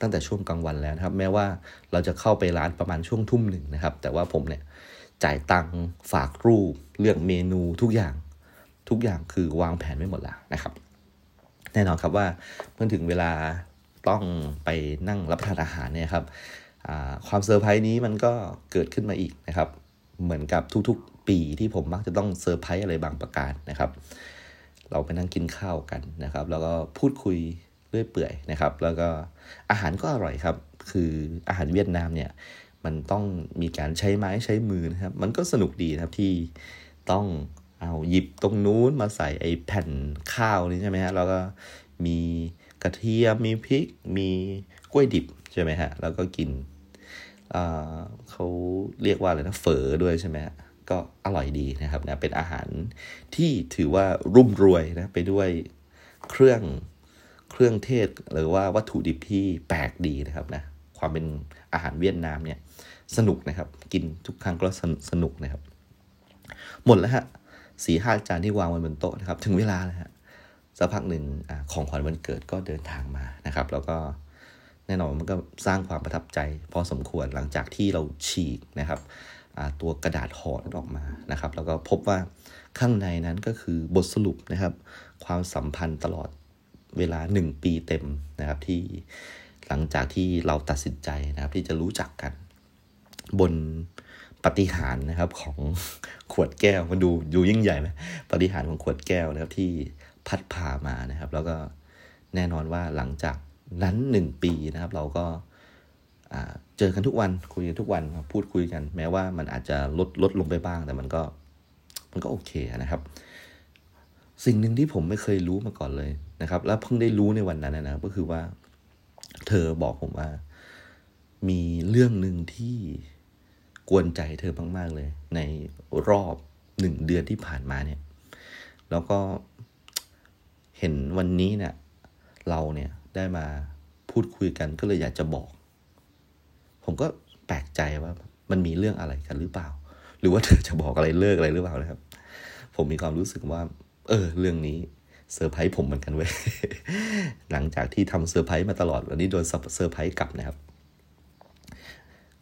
ตั้งแต่ช่วงกลางวันแล้วนะครับ แม้ว่าเราจะเข้าไปร้านประมาณช่วงทุ่มหนึ่งนะครับ แต่ว่าผมเนี่ยจ่ายตังฝากรูป เลือกเมนูทุกอย่างทุกอย่างคือวางแผนไว้หมดแล้วนะครับ แน่นอนครับว่าเมื่อถึงเวลาต้องไปนั่งรับประทานอาหารเนี่ยครับ ความเซอร์ไพรส์นี้มันก็เกิดขึ้นมาอีกนะครับ เหมือนกับทุกๆ ปีที่ผมมักจะต้องเซอร์ไพรส์อะไรบางประการนะครับ เราไปนั่งกินข้าวกันนะครับ แล้วก็พูดคุยเรื่อยเปื่อยนะครับ แล้วก็อาหารก็อร่อยครับ คืออาหารเวียดนามเนี่ยมันต้องมีการใช้ไม้ใช้มือนะครับ มันก็สนุกดีนะครับที่ต้องเอาหยิบตรงนู้นมาใส่ไอ้แผ่นข้าวนี่ใช่ไหมฮะแล้วก็มีกระเทียมมีพริก มีกล้วยดิบใช่ไหมฮะแล้วก็กิน เขาเรียกว่าอะไรนะเฝอด้วยใช่ไหมก็อร่อยดีนะครับนะเป็นอาหารที่ถือว่ารุ่มรวยนะไปด้วยเครื่องเครื่องเทศหรือว่าวัตถุดิบที่แปลกดีนะครับนะความเป็นอาหารเวียดนามเนี่ยสนุกนะครับ กินทุกครั้งก็สนุกนะครับ หมดแล้วฮะสี่ห้าจานที่วางไว้บนโต๊ะนะครับ ถึงเวลาแล้วฮะสักพักหนึ่งอของขวัญวันเกิดก็เดินทางมานะครับ แล้วก็ แน่นอนมันก็สร้างความประทับใจ พอสมควรหลังจากที่เราฉีกนะครับตัวกระดาษห่อนั้นออกมานะครับ แล้วก็พบว่าข้างในนั้นก็คือบทสรุปนะครับ ความสัมพันธ์ตลอดเวลาหนึ่งปีเต็มนะครับที่หลังจากที่เราตัดสินใจนะครับ ที่จะรู้จักกันบนปฏิหารนะครับของขวดแก้วมันดูดูยิ่งใหญ่ไหมปฏิหารของขวดแก้วนะครับที่พัดพามานะครับ แล้วก็แน่นอนว่าหลังจาก นั้นหนึ่งปีนะครับ เราก็เจอกันทุกวันคุยกันทุกวันพูดคุยกัน แม้ว่ามันอาจจะลดลดลงไปบ้าง แต่มันก็มันก็โอเคนะครับ สิ่งหนึ่งที่ผมไม่เคยรู้มาก่อนเลยนะครับ แล้วเพิ่งได้รู้ในวันนั้นนะก็คือว่า เธอบอกผมว่า มีเรื่องหนึ่งที่กวนใจเธอมากๆเลย ในรอบหนึ่งเดือนที่ผ่านมาเนี่ย แล้วก็เห็นวันนี้เนี่ยเราเนี่ย ได้มาพูดคุยกันก็เลยอยากจะบอก ผมก็แปลกใจว่ามันมีเรื่องอะไรกันหรือเปล่า หรือว่าเธอจะบอกอะไรเลิกอะไรหรือเปล่านะครับ ผมมีความรู้สึกว่า เออ เรื่องนี้เซอร์ไพรส์ผมเหมือนกันเว้ยหลังจากที่ทำเซอร์ไพรส์มาตลอดวันนี้โดนเซอร์ไพรส์กลับนะครับ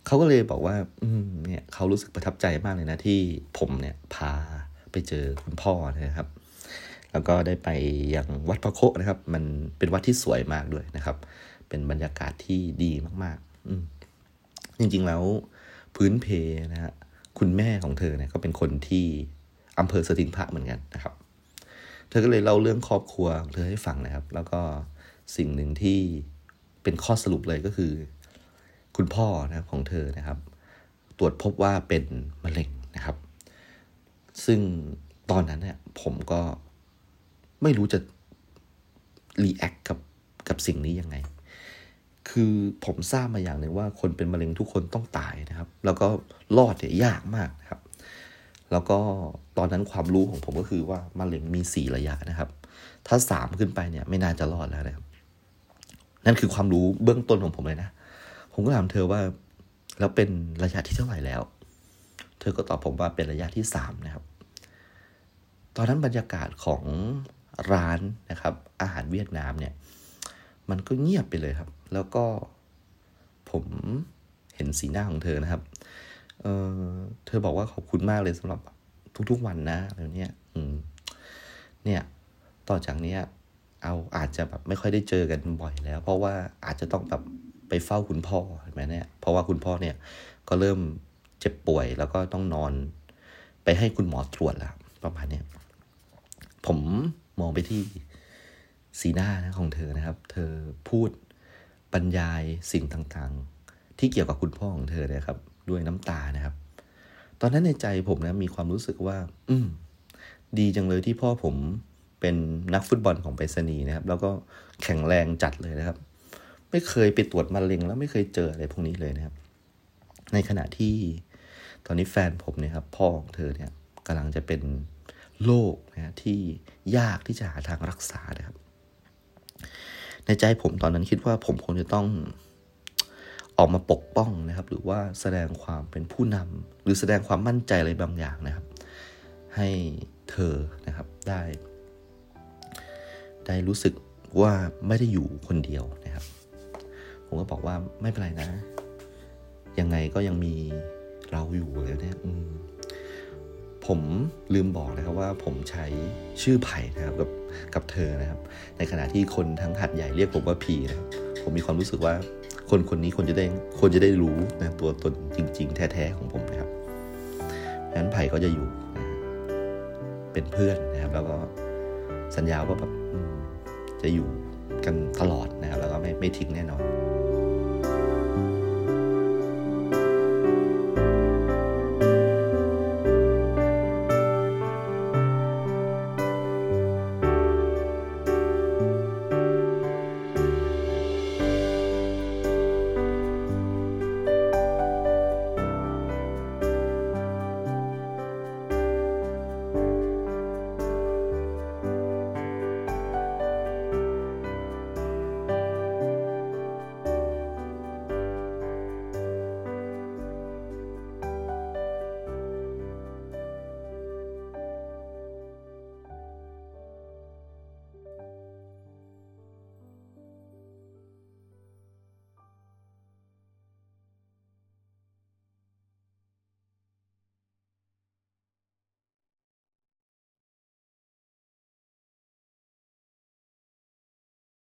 เขาก็เลยบอกว่า อืมเนี่ยเขารู้สึกประทับใจมากเลยนะที่ผมเนี่ยพาไปเจอคุณพ่อนะครับ แล้วก็ได้ไปยังวัดพระโคนะครับ มันเป็นวัดที่สวยมากด้วยนะครับ เป็นบรรยากาศที่ดีมากๆ อืจริงๆแล้วพื้นเพนะฮะคุณแม่ของเธอเนี่ยก็เป็นคนที่อำเภอสติงพระเหมือนกันนะครับ เธอก็เลยเล่าเรื่องครอบครัวของเธอให้ฟังนะครับ แล้วก็สิ่งหนึ่งที่เป็นข้อสรุปเลยก็คือ คุณพ่อนะของเธอนะครับ ตรวจพบว่าเป็นมะเร็งนะครับ ซึ่งตอนนั้นเนี่ยผมก็ ไม่รู้จะรีแอคกับกับสิ่งนี้ยังไง คือผมทราบมาอย่างหนึ่งว่าคนเป็นมะเร็งทุกคนต้องตายนะครับ แล้วก็รอดเนี่ยยากมากนะครับ แล้วก็ตอนนั้นความรู้ของผมก็คือว่ามะเร็งมีสี่ระยะนะครับ ถ้าสามขึ้นไปเนี่ยไม่น่าจะรอดแล้วนะครับ นั่นคือความรู้เบื้องต้นของผมเลยนะ ผมก็ถามเธอว่าแล้วเป็นระยะที่เท่าไหร่แล้ว เธอก็ตอบผมว่าเป็นระยะที่สามนะครับ ตอนนั้นบรรยากาศของ ร้านนะครับ อาหารเวียดนามเนี่ย มันก็เงียบไปเลยครับ แล้วก็ผมเห็นสีหน้าของเธอนะครับ เออเธอบอกว่าขอบคุณมากเลยสำหรับทุกๆวันนะอะไรเนี้ยอืม เนี่ย ต่อจากเนี้ย เอาอาจจะแบบไม่ค่อยได้เจอกันบ่อยแล้ว เพราะว่าอาจจะต้องแบบไปเฝ้าคุณพ่อเห็นไหมเนี่ย เพราะว่าคุณพ่อเนี่ย ก็เริ่มเจ็บป่วย แล้วก็ต้องนอน ไปให้คุณหมอตรวจแล้วประมาณเนี้ยผม มองไปที่สีหน้านะของเธอนะครับ เธอพูดบรรยายสิ่งต่างๆ ที่เกี่ยวกับคุณพ่อของเธอนะครับ ด้วยน้ำตานะครับ ตอนนั้นในใจผมนะมีความรู้สึกว่า อืม ดีจังเลยที่พ่อผมเป็นนักฟุตบอลของไปรษณีย์นะครับ แล้วก็แข็งแรงจัดเลยนะครับ ไม่เคยไปตรวจมะเร็ง แล้วไม่เคยเจออะไรพวกนี้เลยนะครับ ในขณะที่ตอนนี้แฟนผมเนี่ยครับ พ่อของเธอเนี่ยกำลังจะเป็น โรคนะที่ยากที่จะหาทางรักษานะครับ ในใจผมตอนนั้นคิดว่าผมคงจะต้องออกมาปกป้องนะครับ หรือว่าแสดงความเป็นผู้นำหรือแสดงความมั่นใจอะไรบางอย่างนะครับ ให้เธอนะครับได้ ได้รู้สึกว่าไม่ได้อยู่คนเดียวนะครับ ผมก็บอกว่าไม่เป็นไรนะ ยังไงก็ยังมีเราอยู่เลยเนี่ย ผมลืมบอกนะครับว่าผมใช้ชื่อไผ่นะครับกับกับเธอนะครับ ในขณะที่คนทั้งหัดใหญ่เรียกผมว่าพีนะผมมีความรู้สึกว่าคนคนนี้คนจะได้คนจะได้รู้นะตัวตนจริง ๆ แท้ๆของผมนะครับนั้นไผ่ก็จะอยู่นะเป็นเพื่อนนะครับ แล้วก็สัญญาว่าแบบจะอยู่กันตลอดนะครับ แล้วก็ไม่ไม่ทิ้งแน่นอน